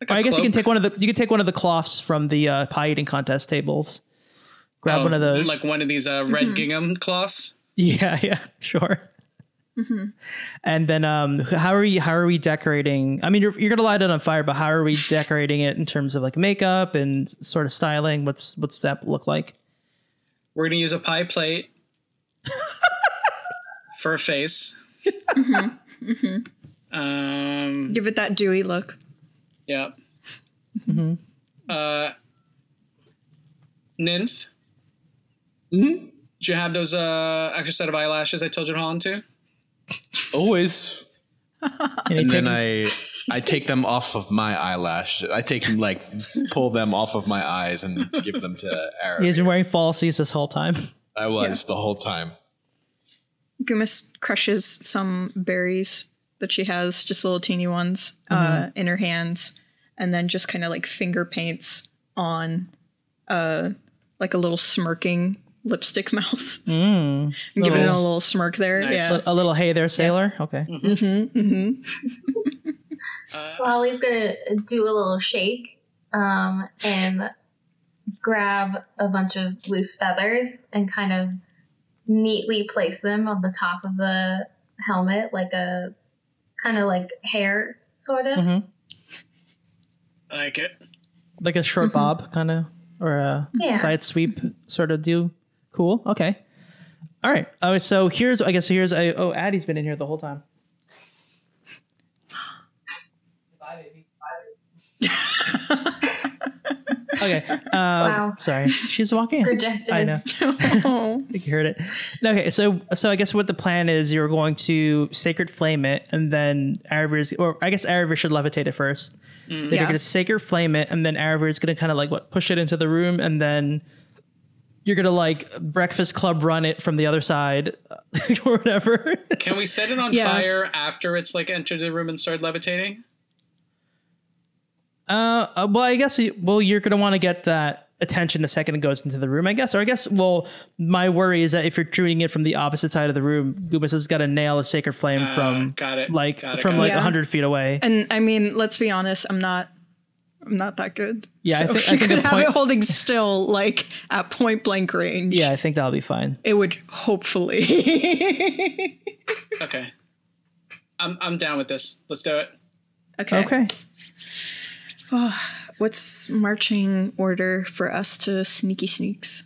[SPEAKER 3] Like
[SPEAKER 1] Or
[SPEAKER 3] a
[SPEAKER 1] I guess you can take one of the you can take one of the cloths from the uh, pie eating contest tables. Grab
[SPEAKER 3] Oh,
[SPEAKER 1] one of those.
[SPEAKER 3] like one of these uh, red
[SPEAKER 2] Mm-hmm.
[SPEAKER 3] gingham cloths.
[SPEAKER 1] yeah, yeah, sure. And then, um, how are we? How are we decorating? I mean, you're, you're gonna light it on fire, but how are we decorating it in terms of like makeup and sort of styling? What's what's that look like?
[SPEAKER 3] We're gonna use a pie plate for a face. Um,
[SPEAKER 2] Give it that dewy look.
[SPEAKER 3] yeah. Uh, Nymph.
[SPEAKER 5] Mhm.
[SPEAKER 3] Did you have those uh extra set of eyelashes I told you to hold on to?
[SPEAKER 5] Always.
[SPEAKER 1] And,
[SPEAKER 5] And then I I take them off of my eyelash. I take them like pull them off of my eyes and give them to Aaron.
[SPEAKER 1] he's been wearing falsies this whole time.
[SPEAKER 5] I was the whole time.
[SPEAKER 2] Gumus crushes some berries that she has, just little teeny ones, uh, in her hands, and then just kind of like finger paints on, uh, like a little smirking lipstick mouth.
[SPEAKER 1] Mm.
[SPEAKER 2] I'm giving it a
[SPEAKER 1] Little-
[SPEAKER 2] little smirk there.
[SPEAKER 3] Nice.
[SPEAKER 2] Yeah.
[SPEAKER 1] A little hey there, sailor. Okay.
[SPEAKER 4] Wally's gonna do a little shake um, and grab a bunch of loose feathers and kind of neatly place them on the top of the helmet, like a kind of like hair, sort of.
[SPEAKER 1] Mhm.
[SPEAKER 3] I like it.
[SPEAKER 1] Like a short bob, kind of, or a
[SPEAKER 4] Yeah.
[SPEAKER 1] side sweep, sort of do. Cool. Okay. All right. Oh, so here's I guess here's I, oh Addie's been in here the whole time. okay. Um,
[SPEAKER 4] Wow.
[SPEAKER 1] Sorry, she's walking. in.
[SPEAKER 4] Projected.
[SPEAKER 1] I know.
[SPEAKER 2] Oh.
[SPEAKER 1] I think you heard it. Okay, so so I guess what the plan is, you're going to sacred flame it, and then Aravir's, or I guess Aravir should levitate it first. Then you're
[SPEAKER 2] Yeah.
[SPEAKER 1] gonna sacred flame it, and then Aravir's gonna kind of like what push it into the room, and then you're gonna like breakfast club run it from the other side, or whatever.
[SPEAKER 3] Can we set it on
[SPEAKER 2] Yeah.
[SPEAKER 3] fire after it's like entered the room and started levitating?
[SPEAKER 1] Uh, uh, well, I guess well you're gonna want to get that attention the second it goes into the room, I guess. Or I guess well, my worry is that if you're shooting it from the opposite side of the room, Gumas has got to nail a sacred flame
[SPEAKER 3] Uh,
[SPEAKER 1] from
[SPEAKER 3] got it.
[SPEAKER 1] like
[SPEAKER 3] Got it,
[SPEAKER 1] from
[SPEAKER 3] got
[SPEAKER 1] like
[SPEAKER 2] it.
[SPEAKER 1] a hundred feet away.
[SPEAKER 2] And I mean, let's be honest, I'm not I'm not that good.
[SPEAKER 1] Yeah, I
[SPEAKER 2] so
[SPEAKER 1] think- I
[SPEAKER 2] you
[SPEAKER 1] think
[SPEAKER 2] could have
[SPEAKER 1] point-
[SPEAKER 2] it holding still like at point blank range.
[SPEAKER 1] Yeah, I think that'll be fine.
[SPEAKER 2] It would hopefully.
[SPEAKER 3] Okay. I'm I'm down with this. Let's do it.
[SPEAKER 2] okay.
[SPEAKER 1] Okay.
[SPEAKER 2] Ah, what's marching order for us to sneaky sneaks?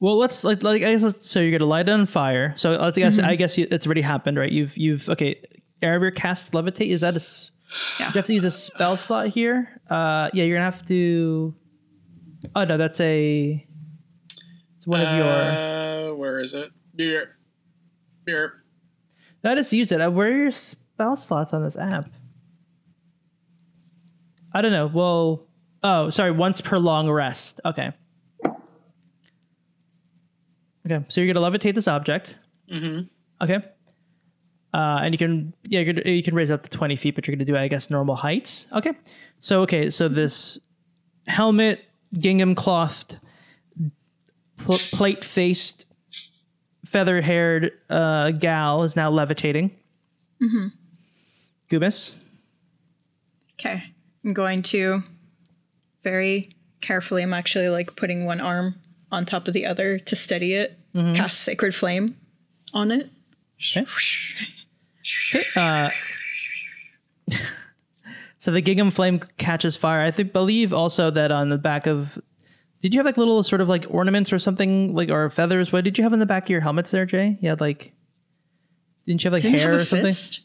[SPEAKER 1] Well, let's like, like I guess let's, so. You're gonna light it on fire. So I guess mm-hmm. I guess you, it's already happened, right? You've you've okay. Aravir cast levitate. Is that a?
[SPEAKER 2] Yeah.
[SPEAKER 1] You have to use a spell slot here. Uh, yeah, you're gonna have to. Oh no, that's a. It's one of your.
[SPEAKER 3] Uh, where is it? Beer. Beer.
[SPEAKER 1] That is use it. Uh, Where are your spell slots on this app? I don't know. Well, oh, sorry. Once per long rest. Okay. Okay, so you're gonna levitate this object.
[SPEAKER 3] Mm-hmm.
[SPEAKER 1] Okay. Uh, and you can yeah you're gonna, you can raise up to 20 feet, but you're gonna do I guess normal height. Okay. So okay, so this helmet, gingham clothed, pl- plate faced, feather haired uh, gal is now levitating. Mm-hmm. Gumus.
[SPEAKER 2] Okay. I'm going to very carefully, I'm actually like putting one arm on top of the other to steady it, cast Sacred Flame on it.
[SPEAKER 1] Okay. Uh, so the gingham flame catches fire. I think, believe also that on the back of. Did you have like little sort of like ornaments or something like or feathers? What did you have in the back of your helmets there, Jay? You had like. Didn't you have like
[SPEAKER 2] Didn't
[SPEAKER 1] hair
[SPEAKER 2] have
[SPEAKER 1] or something?
[SPEAKER 2] fist.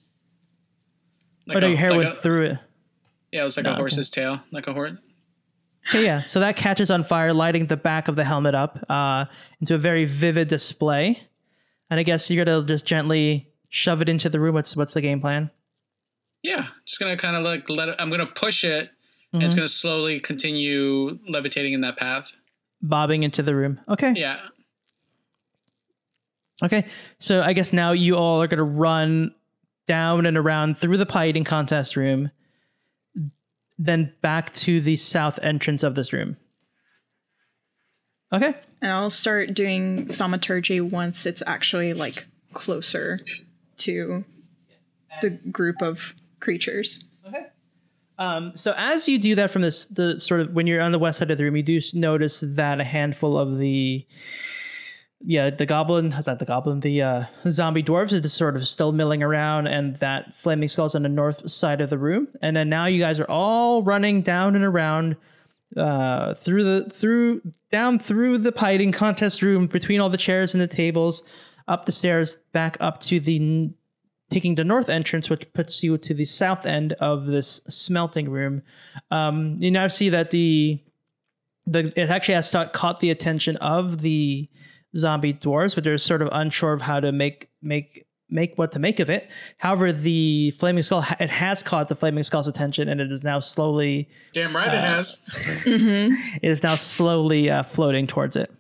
[SPEAKER 3] Like
[SPEAKER 1] oh no,
[SPEAKER 3] a-
[SPEAKER 1] your hair
[SPEAKER 3] like
[SPEAKER 1] went
[SPEAKER 3] a-
[SPEAKER 1] through it.
[SPEAKER 3] Yeah, it was like
[SPEAKER 1] No,
[SPEAKER 3] a
[SPEAKER 1] okay.
[SPEAKER 3] horse's tail, like a horse.
[SPEAKER 1] Okay, yeah. So that catches on fire, lighting the back of the helmet up uh, into a very vivid display. And I guess you're gonna just gently shove it into the room. What's what's the game plan?
[SPEAKER 3] Yeah, just gonna kind of like let it. I'm gonna push it, and
[SPEAKER 1] Mm-hmm.
[SPEAKER 3] it's gonna slowly continue levitating in that path.
[SPEAKER 1] Bobbing into the room. Okay.
[SPEAKER 3] Yeah.
[SPEAKER 1] Okay. So I guess now you all are gonna run down and around through the pie eating contest room, then back to the south entrance of this room. Okay.
[SPEAKER 2] And I'll start doing thaumaturgy once it's actually like closer to the group of creatures.
[SPEAKER 1] Okay. Um, so as you do that from this, the sort of when you're on the west side of the room, you do notice that a handful of the yeah, the goblin, not the goblin, the uh, zombie dwarves are just sort of still milling around, and that flaming skull's on the north side of the room. And then now you guys are all running down and around uh, through the through down through the fighting contest room between all the chairs and the tables, up the stairs, back up to the taking the north entrance, which puts you to the south end of this smelting room. Um, you now see that the the it actually has caught the attention of the zombie dwarves, but they're sort of unsure of how to make make make what to make of it. However, the flaming skull it has caught the flaming skull's attention, and it is now slowly
[SPEAKER 3] Damn right it has.
[SPEAKER 1] it is now slowly uh, floating towards it.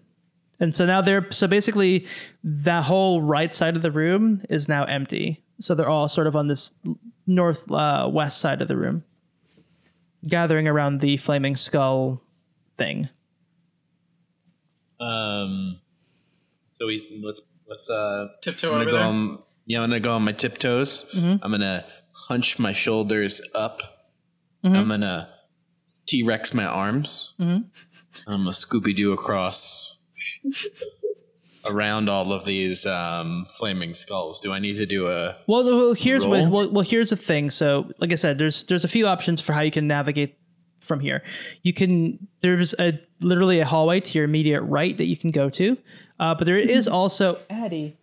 [SPEAKER 1] And so now they're so basically that whole right side of the room is now empty. So they're all sort of on this north uh, west side of the room, gathering around the flaming skull thing.
[SPEAKER 5] Um, so we let's let's uh
[SPEAKER 3] Tiptoe
[SPEAKER 5] I'm
[SPEAKER 3] over
[SPEAKER 5] go
[SPEAKER 3] there.
[SPEAKER 5] on, yeah, I'm gonna go on my tiptoes.
[SPEAKER 1] Mm-hmm.
[SPEAKER 5] I'm gonna hunch my shoulders up.
[SPEAKER 1] Mm-hmm.
[SPEAKER 5] I'm gonna T Rex my arms. I'm gonna Scooby Doo across around all of these um, flaming skulls. Do I need to do a?
[SPEAKER 1] Well, well here's what, well, well, here's the thing. So, like I said, there's there's a few options for how you can navigate from here. You can there's a literally a hallway to your immediate right that you can go to, uh, but there is also Addie.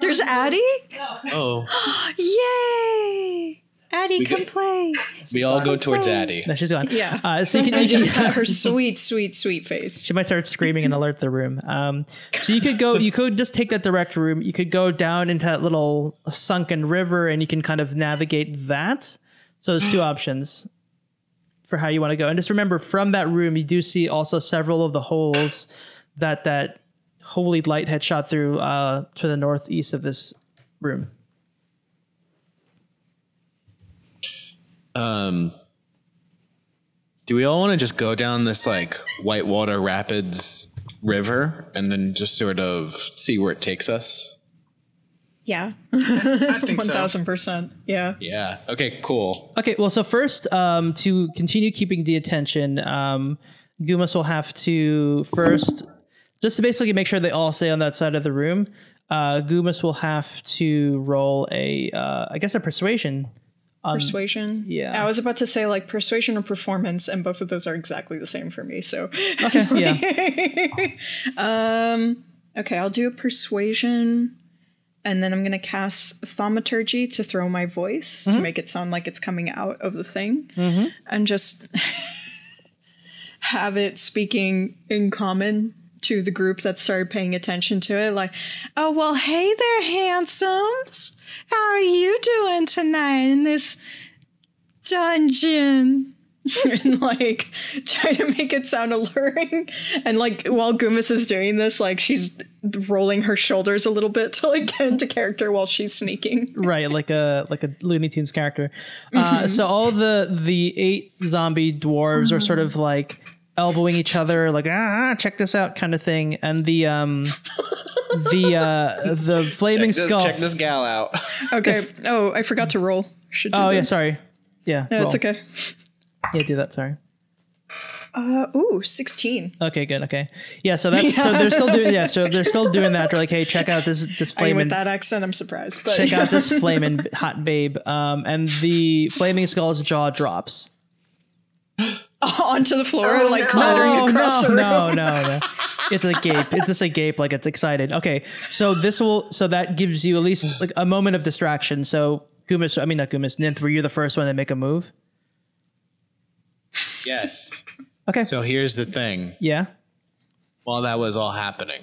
[SPEAKER 2] There's Addie.
[SPEAKER 5] Oh,
[SPEAKER 2] Yay! Addie, come
[SPEAKER 5] get-
[SPEAKER 2] play.
[SPEAKER 5] we all go towards Addy.
[SPEAKER 1] No, she's gone.
[SPEAKER 2] Yeah.
[SPEAKER 1] Uh, so you can you
[SPEAKER 2] just
[SPEAKER 1] can-
[SPEAKER 2] have her sweet, sweet, sweet face.
[SPEAKER 1] She might start screaming and alert the room. Um, so you could go, you could just take that direct room. You could go down into that little sunken river, and you can kind of navigate that. So there's two options for how you want to go. And just remember, from that room, you do see also several of the holes that that holy light had shot through uh, to the northeast of this room.
[SPEAKER 5] Um, do we all want to just go down this like whitewater rapids river and then just sort of see where it takes us?
[SPEAKER 2] Yeah.
[SPEAKER 3] I think so.
[SPEAKER 2] 1000%. Yeah.
[SPEAKER 5] Yeah. Okay. Cool.
[SPEAKER 1] Okay, well, so first, um, to continue keeping the attention, um, Gumas will have to first, just to basically make sure they all stay on that side of the room. Uh, Gumas will have to roll a, uh, I guess, a persuasion.
[SPEAKER 2] Um, persuasion.
[SPEAKER 1] yeah.
[SPEAKER 2] I was about to say like persuasion or performance, and both of those are exactly the same for me. So,
[SPEAKER 1] Okay, yeah,
[SPEAKER 2] um, okay, I'll do a persuasion, and then I'm gonna cast thaumaturgy to throw my voice to mm-hmm. make it sound like it's coming out of the thing, mm-hmm. and just have it speaking in common to the group that started paying attention to it. Like, oh well, hey there, handsomes. How are you doing tonight in this dungeon? and like try to make it sound alluring and like while Gumas is doing this like she's rolling her shoulders a little bit to like get into character while she's sneaking
[SPEAKER 1] right, like a like a Looney Tunes character. Uh, so all the the eight zombie dwarves are sort of like elbowing each other, like ah, check this out, kind of thing, and the um. the uh the flaming skull
[SPEAKER 5] check this gal out.
[SPEAKER 2] okay oh I forgot to roll should do
[SPEAKER 1] Oh yeah, sorry. Yeah,
[SPEAKER 2] no, it's okay
[SPEAKER 1] Yeah, do that. Sorry.
[SPEAKER 2] uh ooh 16
[SPEAKER 1] Okay, good. Okay, yeah. So that's so they're still doing yeah. So they're still doing that. They're like, hey, check out this this
[SPEAKER 2] I mean,
[SPEAKER 1] flaming
[SPEAKER 2] with that accent I'm surprised but
[SPEAKER 1] check out this flaming hot babe. Um, and the flaming skull's jaw drops.
[SPEAKER 2] onto the floor
[SPEAKER 4] Oh,
[SPEAKER 2] like
[SPEAKER 4] no.
[SPEAKER 2] clattering
[SPEAKER 1] no,
[SPEAKER 2] across
[SPEAKER 1] no,
[SPEAKER 2] the room
[SPEAKER 1] no, no, no. It's a gape. It's just a gape, like it's excited. Okay, so this will so that gives you at least like a moment of distraction. So Gumas, I mean not Gumas, Ninth, were you the first one to make a move?
[SPEAKER 5] yes.
[SPEAKER 1] Okay.
[SPEAKER 5] So here's the thing.
[SPEAKER 1] yeah.
[SPEAKER 5] While that was all happening,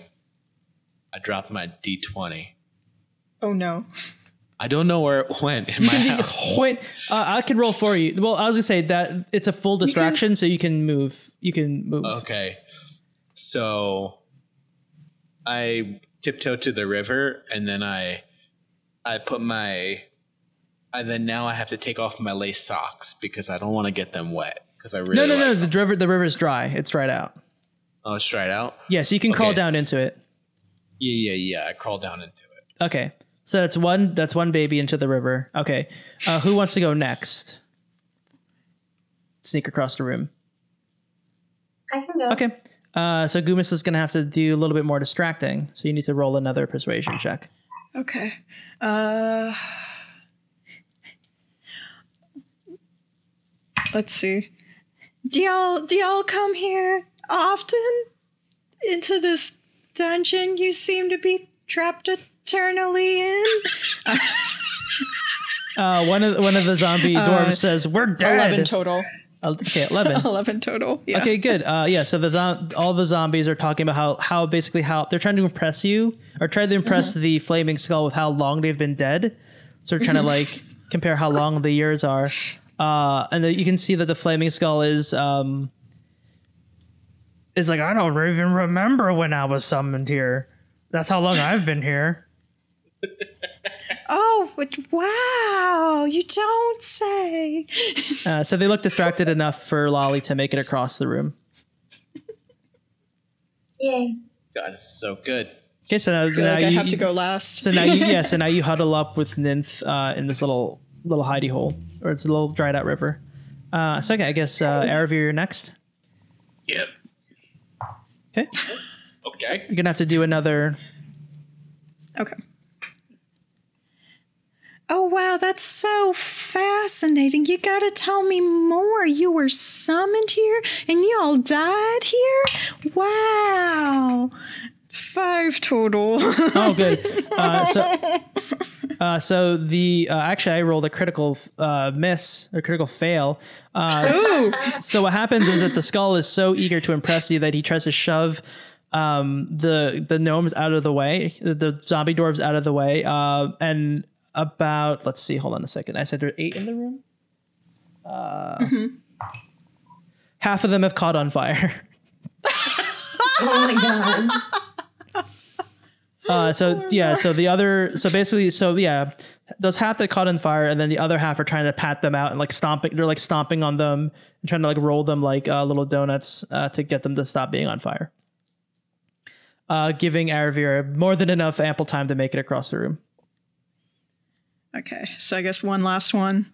[SPEAKER 5] I dropped my D20.
[SPEAKER 2] oh no
[SPEAKER 5] I don't know where it went in my house.
[SPEAKER 1] Wait, uh, I can roll for you. Well, I was gonna say that it's a full distraction, so you can move. You can move.
[SPEAKER 5] Okay. So I tiptoe to the river and then I I put my and then now I have to take off my lace socks because I don't want to get them wet because I really
[SPEAKER 1] no, no, no.
[SPEAKER 5] like-
[SPEAKER 1] The river, the river's dry. It's dried out.
[SPEAKER 5] Oh, it's dried out.
[SPEAKER 1] Yeah, so you can crawl down into it.
[SPEAKER 5] Yeah, yeah, yeah. I crawl down into it.
[SPEAKER 1] Okay, so that's one. That's one baby into the river. Okay, uh, who wants to go next? Sneak across the room.
[SPEAKER 4] I can go.
[SPEAKER 1] Okay, Uh, so Gumus is going to have to do a little bit more distracting. So you need to roll another persuasion check.
[SPEAKER 2] Okay. Uh Let's see. Do y'all do y'all come here often into this dungeon you seem to be trapped eternally in?
[SPEAKER 1] Uh, one of one of the zombie dwarves says, "We're dead."
[SPEAKER 2] Eleven total.
[SPEAKER 1] Uh, Okay, eleven.
[SPEAKER 2] Eleven total. Yeah.
[SPEAKER 1] Okay, good. Uh, yeah, so the zo- all the zombies are talking about how how basically how they're trying to impress you or try to impress the flaming skull with how long they've been dead. So they're trying to like compare how long the years are. Uh, and then you can see that the flaming skull is um is like I don't even remember when I was summoned here. That's how long I've been here.
[SPEAKER 2] Oh, but wow! You don't say.
[SPEAKER 1] Uh, so they look distracted enough for Lolly to make it across the room.
[SPEAKER 4] Yay.
[SPEAKER 5] God, this is so good.
[SPEAKER 1] Okay, so now,
[SPEAKER 2] I feel
[SPEAKER 1] now
[SPEAKER 2] like I
[SPEAKER 1] you,
[SPEAKER 2] have to go last.
[SPEAKER 1] So now you yeah, so now you huddle up with Ninth uh, in this little little hidey hole, or it's a little dried out river. Uh, so okay, I guess uh, Aravir, you're next.
[SPEAKER 5] Yep.
[SPEAKER 1] Okay,
[SPEAKER 5] Okay.
[SPEAKER 1] you're gonna have to do another.
[SPEAKER 2] Okay. Oh wow, that's so fascinating. You gotta tell me more. You were summoned here and you all died here? Wow. Five total.
[SPEAKER 1] Oh, good. Uh, so, uh, so the uh, actually, I rolled a critical uh, miss or critical fail. Uh, so what happens is that the skull is so eager to impress you that he tries to shove um, the the gnomes out of the way, the, the zombie dwarves out of the way, uh, and about let's see, hold on a second. I said there are eight in the room. Uh, Half of them have caught on fire.
[SPEAKER 4] Oh my god.
[SPEAKER 1] Uh, so yeah, so the other, so basically, so yeah, those half that caught on fire, and then the other half are trying to pat them out and like stomping. They're like stomping on them and trying to like roll them like uh, little donuts uh, to get them to stop being on fire. Uh, giving Aravir more than enough ample time to make it across the room.
[SPEAKER 2] Okay, so I guess one last one.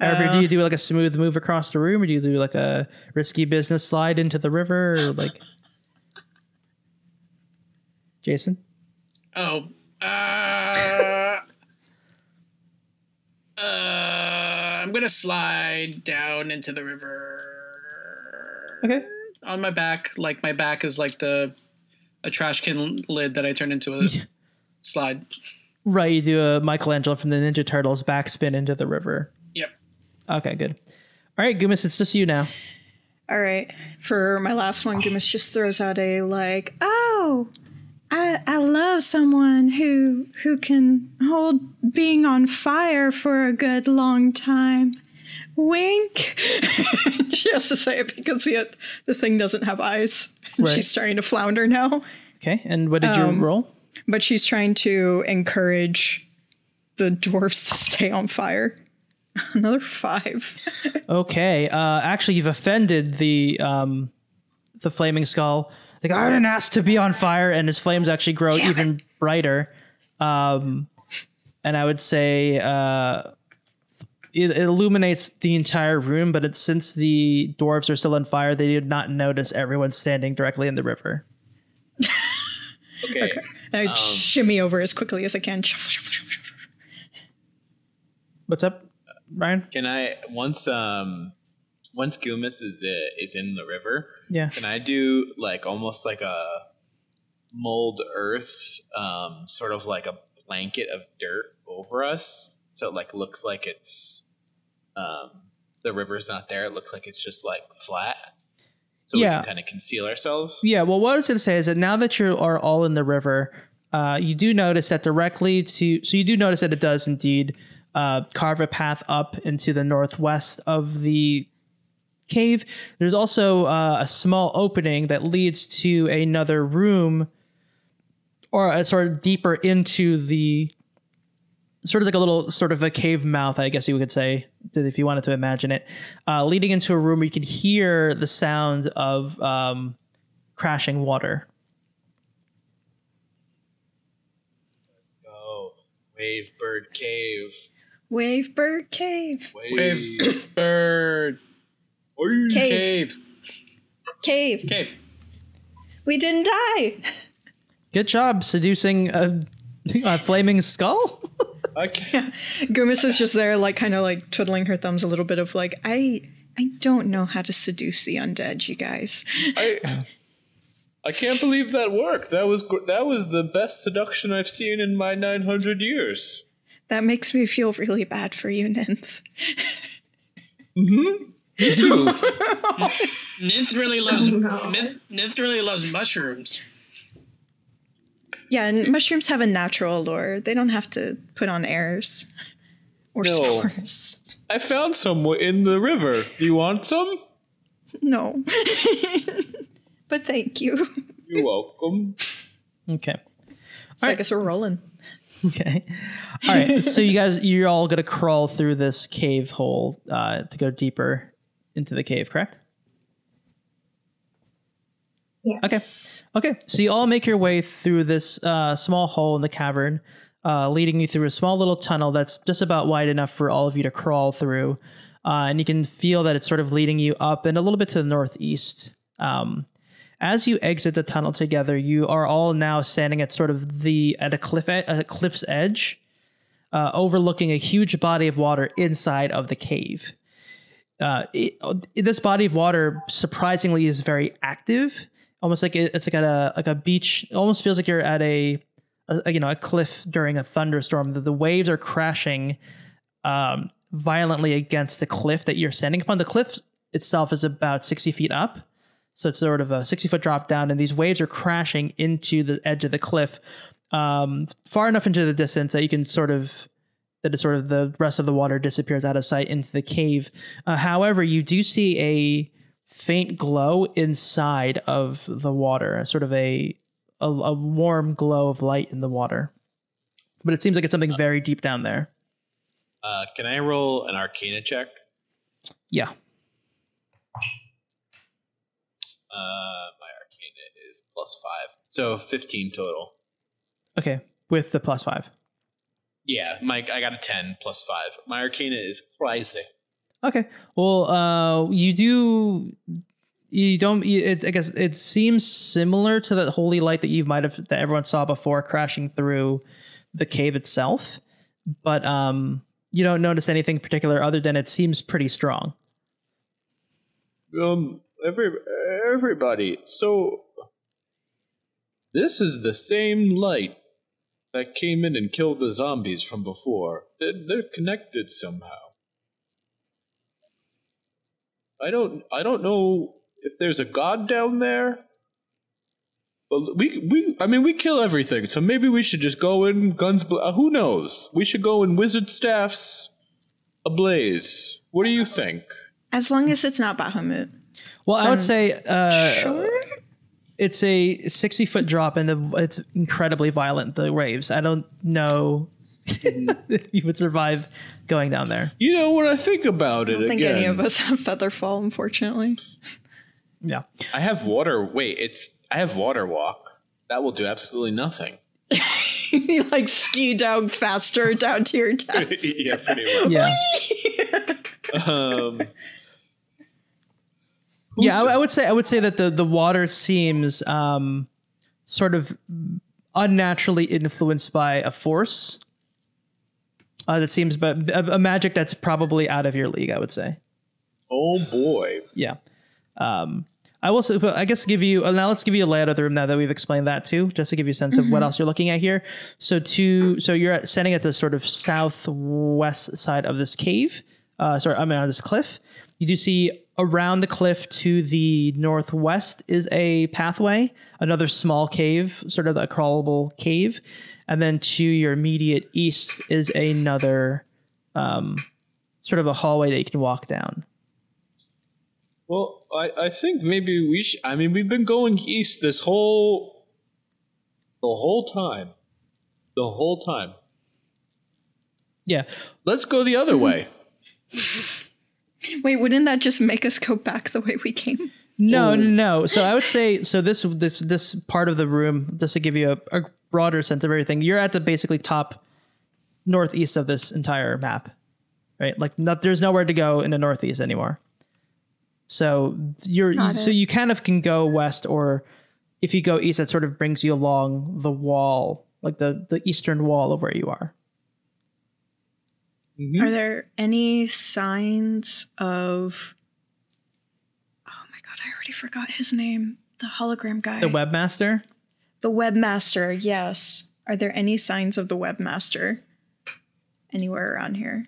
[SPEAKER 1] Aravir, do you do like a smooth move across the room, or do you do like a risky business slide into the river, or like? Jason.
[SPEAKER 3] Oh. Uh, uh, I'm gonna slide down into the river
[SPEAKER 1] Okay.
[SPEAKER 3] on my back. Like my back is like the a trash can lid that I turn into a slide.
[SPEAKER 1] Right, you do a Michelangelo from the Ninja Turtles backspin into the river.
[SPEAKER 3] Yep.
[SPEAKER 1] Okay, good. All right, Gumus, it's just you now.
[SPEAKER 2] All right. For my last one, Gumus just throws out a like, "Oh, I I love someone who who can hold being on fire for a good long time." Wink. she has to say it because the the thing doesn't have eyes.
[SPEAKER 1] Right.
[SPEAKER 2] She's starting to flounder now,
[SPEAKER 1] Okay, and what did
[SPEAKER 2] Um,
[SPEAKER 1] you roll?
[SPEAKER 2] But she's trying to encourage the dwarves to stay on fire. Another five.
[SPEAKER 1] Okay, uh, actually, you've offended the um, the flaming skull. Like I didn't ask to be on fire, and his flames actually grow
[SPEAKER 2] Damn
[SPEAKER 1] even brighter. Um, and I would say uh, it, it illuminates the entire room, but it's since the dwarves are still on fire, they did not notice everyone standing directly in the river.
[SPEAKER 5] Okay.
[SPEAKER 2] I shimmy over as quickly as I can. Shuffle, shuffle, shuffle, shuffle.
[SPEAKER 1] What's up, Ryan?
[SPEAKER 5] Can I once um once Gumus is uh, is in the river?
[SPEAKER 1] Yeah.
[SPEAKER 5] Can I do like almost like a mold earth, um, sort of like a blanket of dirt over us, so it like looks like it's um the river's not there. It looks like it's just like flat, so we
[SPEAKER 1] Yeah.
[SPEAKER 5] can kind of conceal ourselves.
[SPEAKER 1] Yeah, well, what I was going to say is that now that you are all in the river, uh, you do notice that directly to, so you do notice that it does indeed uh, carve a path up into the northwest of the cave. There's also uh, a small opening that leads to another room or a sort of deeper into the sort of like a little sort of a cave mouth, I guess you could say, if you wanted to imagine it, uh, leading into a room where you can hear the sound of um, crashing water.
[SPEAKER 5] Oh, wave bird cave.
[SPEAKER 2] Wave bird cave.
[SPEAKER 3] Wave bird
[SPEAKER 5] Wave.
[SPEAKER 2] Cave.
[SPEAKER 3] cave
[SPEAKER 2] Cave.
[SPEAKER 3] cave.
[SPEAKER 2] We didn't die.
[SPEAKER 1] Good job seducing a, a flaming skull.
[SPEAKER 5] I can't.
[SPEAKER 2] Grimace is just there, like kind of like twiddling her thumbs a little bit of like, I I don't know how to seduce the undead, you guys.
[SPEAKER 5] I, I can't believe that worked. That was gr- that was the best seduction I've seen in my 900 years.
[SPEAKER 2] That makes me feel really bad for you, Ninth. Mm-hmm.
[SPEAKER 3] Dude, Ninth really loves oh,
[SPEAKER 4] no.
[SPEAKER 3] Ninth, Ninth really loves mushrooms.
[SPEAKER 2] Yeah, and mushrooms have a natural allure. They don't have to put on airs or
[SPEAKER 5] No.
[SPEAKER 2] spores.
[SPEAKER 5] I found some in the river. You want some?
[SPEAKER 2] No. but thank you.
[SPEAKER 5] You're welcome.
[SPEAKER 1] Okay.
[SPEAKER 2] So I guess we're rolling.
[SPEAKER 1] Okay. All right. so you guys, you're all gonna crawl through this cave hole uh, to go deeper into the cave, correct?
[SPEAKER 4] Yeah.
[SPEAKER 1] Okay. Okay. So you all make your way through this uh, small hole in the cavern, uh, leading you through a small little tunnel that's just about wide enough for all of you to crawl through. Uh, and you can feel that it's sort of leading you up and a little bit to the northeast. Um, as you exit the tunnel together, you are all now standing at sort of the at a cliff e- a cliff's edge, uh, overlooking a huge body of water inside of the cave. Uh, it, this body of water surprisingly is very active, almost like it's like at a like a beach. It almost feels like you're at a, a you know a cliff during a thunderstorm. The, the waves are crashing um, violently against the cliff that you're standing upon. The cliff itself is about sixty feet up, so it's sort of a sixty foot drop down, and these waves are crashing into the edge of the cliff, um, far enough into the distance that you can sort of that is sort of the rest of the water disappears out of sight into the cave. Uh, however, you do see a faint glow inside of the water, sort of a, a a warm glow of light in the water. But it seems like it's something very deep down there.
[SPEAKER 5] Uh, can I roll an Arcana check?
[SPEAKER 1] Yeah.
[SPEAKER 5] Uh, my Arcana is plus five, so 15 total.
[SPEAKER 1] Okay. With the plus five.
[SPEAKER 5] Yeah, Mike, I got a 10 plus five. My Arcana is crazy.
[SPEAKER 1] Okay. Well, uh, you do. You don't. You, it, I guess it seems similar to the holy light that you might have that everyone saw before crashing through the cave itself, but um, you don't notice anything particular other than it seems pretty strong.
[SPEAKER 5] Um, every everybody. So this is the same light that came in and killed the zombies from before. They're, they're connected somehow. I don't. I don't know if there's a god down there. But we we. I mean, we kill everything. So maybe we should just go in guns. Bla- uh, who knows? We should go in wizard staffs ablaze. What do you think?
[SPEAKER 2] As long as it's not Bahamut.
[SPEAKER 1] Well, I would say uh,
[SPEAKER 2] Sure.
[SPEAKER 1] it's a sixty foot drop, and the, it's incredibly violent. The waves. I don't know if you would survive going down there.
[SPEAKER 5] You know, when I think about it,
[SPEAKER 2] I don't think
[SPEAKER 5] again,
[SPEAKER 2] any of us have Featherfall, unfortunately.
[SPEAKER 1] Yeah.
[SPEAKER 5] I have water. Wait, it's I have water walk. That will do absolutely nothing.
[SPEAKER 2] you like ski down faster down to your death.
[SPEAKER 5] yeah, pretty much.
[SPEAKER 1] Yeah.
[SPEAKER 5] Um,
[SPEAKER 1] Yeah, I, I would say I would say that the the water seems um, sort of unnaturally influenced by a force. Uh, that seems, but a, a magic that's probably out of your league. I would say.
[SPEAKER 5] oh boy.
[SPEAKER 1] Yeah. Um, I will say, I guess give you uh, now. Let's give you a layout of the room now that we've explained that too, just to give you a sense of what else you're looking at here. So to so you're at, standing at the sort of southwest side of this cave. Uh, sorry, I mean on this cliff. You do see around the cliff to the northwest is a pathway, another small cave, sort of a crawlable cave, and then to your immediate east is another um, sort of a hallway that you can walk down.
[SPEAKER 5] Well, I, I think maybe we should. I mean, we've been going east this whole the whole time, the whole time.
[SPEAKER 1] Yeah.
[SPEAKER 5] Let's go the other way.
[SPEAKER 2] Wait, wouldn't that just make us go back the way we came?
[SPEAKER 1] No, no, no. So I would say so. This this this part of the room, just to give you a, a broader sense of everything, you're at the basically top northeast of this entire map, right? Like, not, there's nowhere to go in the northeast anymore. So you're
[SPEAKER 2] Got
[SPEAKER 1] so
[SPEAKER 2] it.
[SPEAKER 1] you kind of can go west or if you go east, that sort of brings you along the wall, like the the eastern wall of where you are. Mm-hmm.
[SPEAKER 2] Are there any signs of? Oh my god, I already forgot his name. The hologram guy.
[SPEAKER 1] The webmaster.
[SPEAKER 2] The webmaster. Yes. Are there any signs of the webmaster anywhere around here?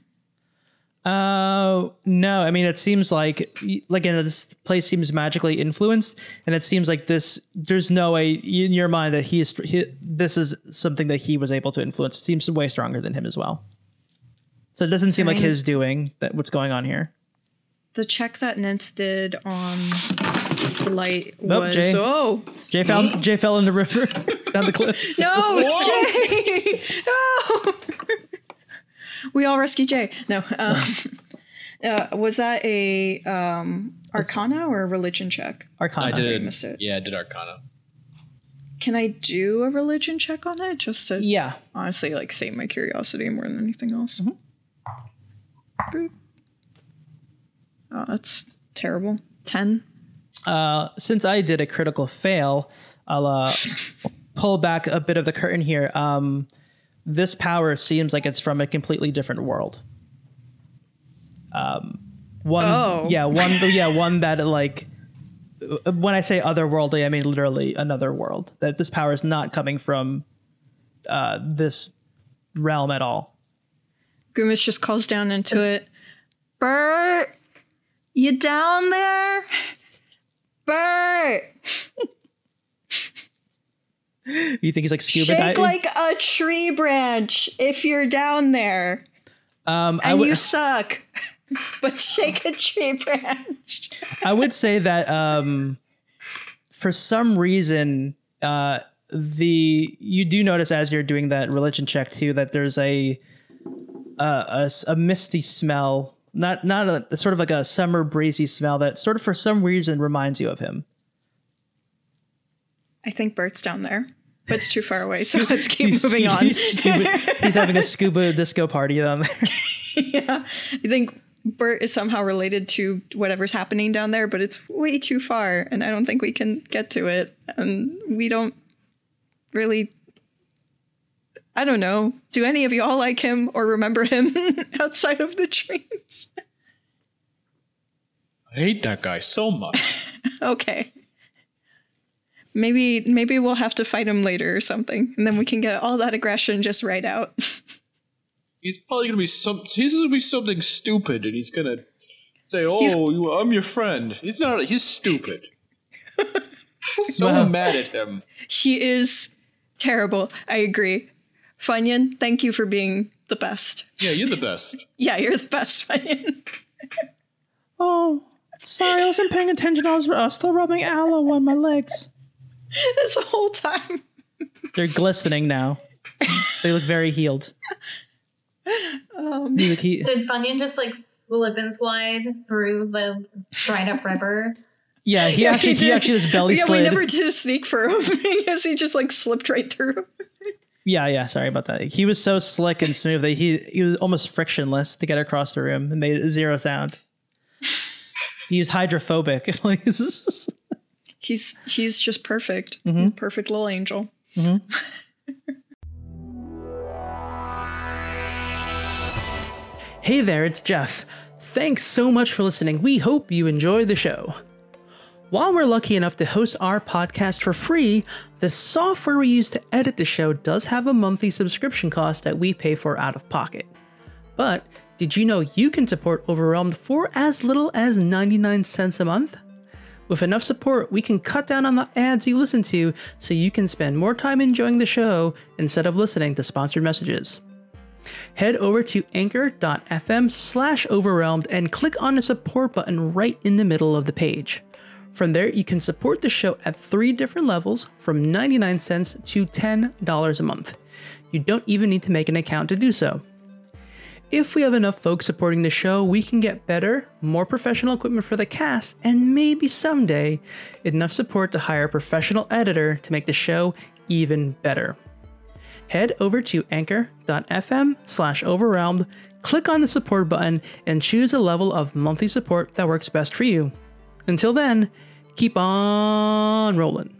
[SPEAKER 1] Uh, no. I mean, it seems like like you this place seems magically influenced, and it seems like this. There's no way in your mind that he is. He, this is something that he was able to influence. It seems way stronger than him as well. So it doesn't seem like his doing that. What's going on here?
[SPEAKER 2] The check that Nent did on light
[SPEAKER 1] Oh,
[SPEAKER 2] was
[SPEAKER 1] Jay.
[SPEAKER 2] oh
[SPEAKER 1] Jay fell. Jay fell in the river down the cliff.
[SPEAKER 2] no Jay no we all rescue Jay no um, uh, was that a um, Arcana or a religion check?
[SPEAKER 1] Arcana.
[SPEAKER 5] I did.
[SPEAKER 2] missed it.
[SPEAKER 5] Yeah, I did Arcana.
[SPEAKER 2] Can I do a religion check on it just to
[SPEAKER 1] Yeah.
[SPEAKER 2] honestly like save my curiosity more than anything else? Boop. Oh, that's terrible. Ten.
[SPEAKER 1] Uh, since I did a critical fail, I'll uh, pull back a bit of the curtain here. Um, this power seems like it's from a completely different world. Um, one,
[SPEAKER 2] Oh.
[SPEAKER 1] yeah, one, yeah, one that like. When I say otherworldly, I mean literally another world. That this power is not coming from uh, this realm at all.
[SPEAKER 2] Grimace just calls down into it. Bert, you down there? Bert,
[SPEAKER 1] You think he's like scuba
[SPEAKER 2] shake
[SPEAKER 1] diving?
[SPEAKER 2] like a tree branch if you're down there,
[SPEAKER 1] um,
[SPEAKER 2] and you suck. but shake a tree branch.
[SPEAKER 1] I would say that um, for some reason, uh, the you do notice as you're doing that religion check too that there's a uh, a, a misty smell, not not a sort of like a summer breezy smell that sort of for some reason reminds you of him.
[SPEAKER 2] I think Bert's down there, but it's too far away, so let's keep
[SPEAKER 1] He's-
[SPEAKER 2] moving on.
[SPEAKER 1] He's, scuba, he's having a scuba disco party down there.
[SPEAKER 2] yeah, I think Bert is somehow related to whatever's happening down there, but it's way too far, and I don't think we can get to it. And we don't really. I don't know. Do any of y'all like him or remember him outside of the dreams?
[SPEAKER 5] I hate that guy so much.
[SPEAKER 2] okay. Maybe maybe we'll have to fight him later or something, and then we can get all that aggression just right out.
[SPEAKER 5] he's probably gonna be some. He's gonna be something stupid, and he's gonna say, "Oh,
[SPEAKER 2] He's-
[SPEAKER 5] you, I'm your friend." He's not. He's stupid. so
[SPEAKER 1] Wow.
[SPEAKER 5] mad at him.
[SPEAKER 2] He is terrible. I agree. Funyun, thank you for being the best.
[SPEAKER 5] Yeah, you're the best.
[SPEAKER 2] Yeah, you're the best, Funyun.
[SPEAKER 1] oh, sorry, I wasn't paying attention. I was, I was still rubbing aloe on my legs.
[SPEAKER 2] this whole time.
[SPEAKER 1] They're glistening now. They look very healed.
[SPEAKER 2] Um,
[SPEAKER 1] He- he-
[SPEAKER 4] Did Funyun just like slip and slide through the dried up river?
[SPEAKER 1] yeah, he
[SPEAKER 2] yeah,
[SPEAKER 1] actually he,
[SPEAKER 2] did.
[SPEAKER 1] actually just belly
[SPEAKER 2] yeah,
[SPEAKER 1] slid.
[SPEAKER 2] we never did a sneak for him because he just like slipped right through.
[SPEAKER 1] Yeah, yeah. Sorry about that. He was so slick and smooth that he he was almost frictionless to get across the room and made zero sound. He was hydrophobic. like this
[SPEAKER 2] He's he's just perfect. Mm-hmm. Perfect little angel. Mm-hmm.
[SPEAKER 1] Hey there, it's Jeff. Thanks so much for listening. We hope you enjoy the show. While we're lucky enough to host our podcast for free, the software we use to edit the show does have a monthly subscription cost that we pay for out of pocket. But did you know you can support Overwhelmed for as little as 99 cents a month? With enough support, we can cut down on the ads you listen to so you can spend more time enjoying the show instead of listening to sponsored messages head over to anchor.fm slash overwhelmed and click on the support button right in the middle of the page. From there, you can support the show at three different levels from 99 cents to $10 a month. You don't even need to make an account to do so. If we have enough folks supporting the show, we can get better, more professional equipment for the cast, and maybe someday enough support to hire a professional editor to make the show even better head over to anchor.fm slash overwhelmed, click on the support button, and choose a level of monthly support that works best for you. Until then, keep on rolling.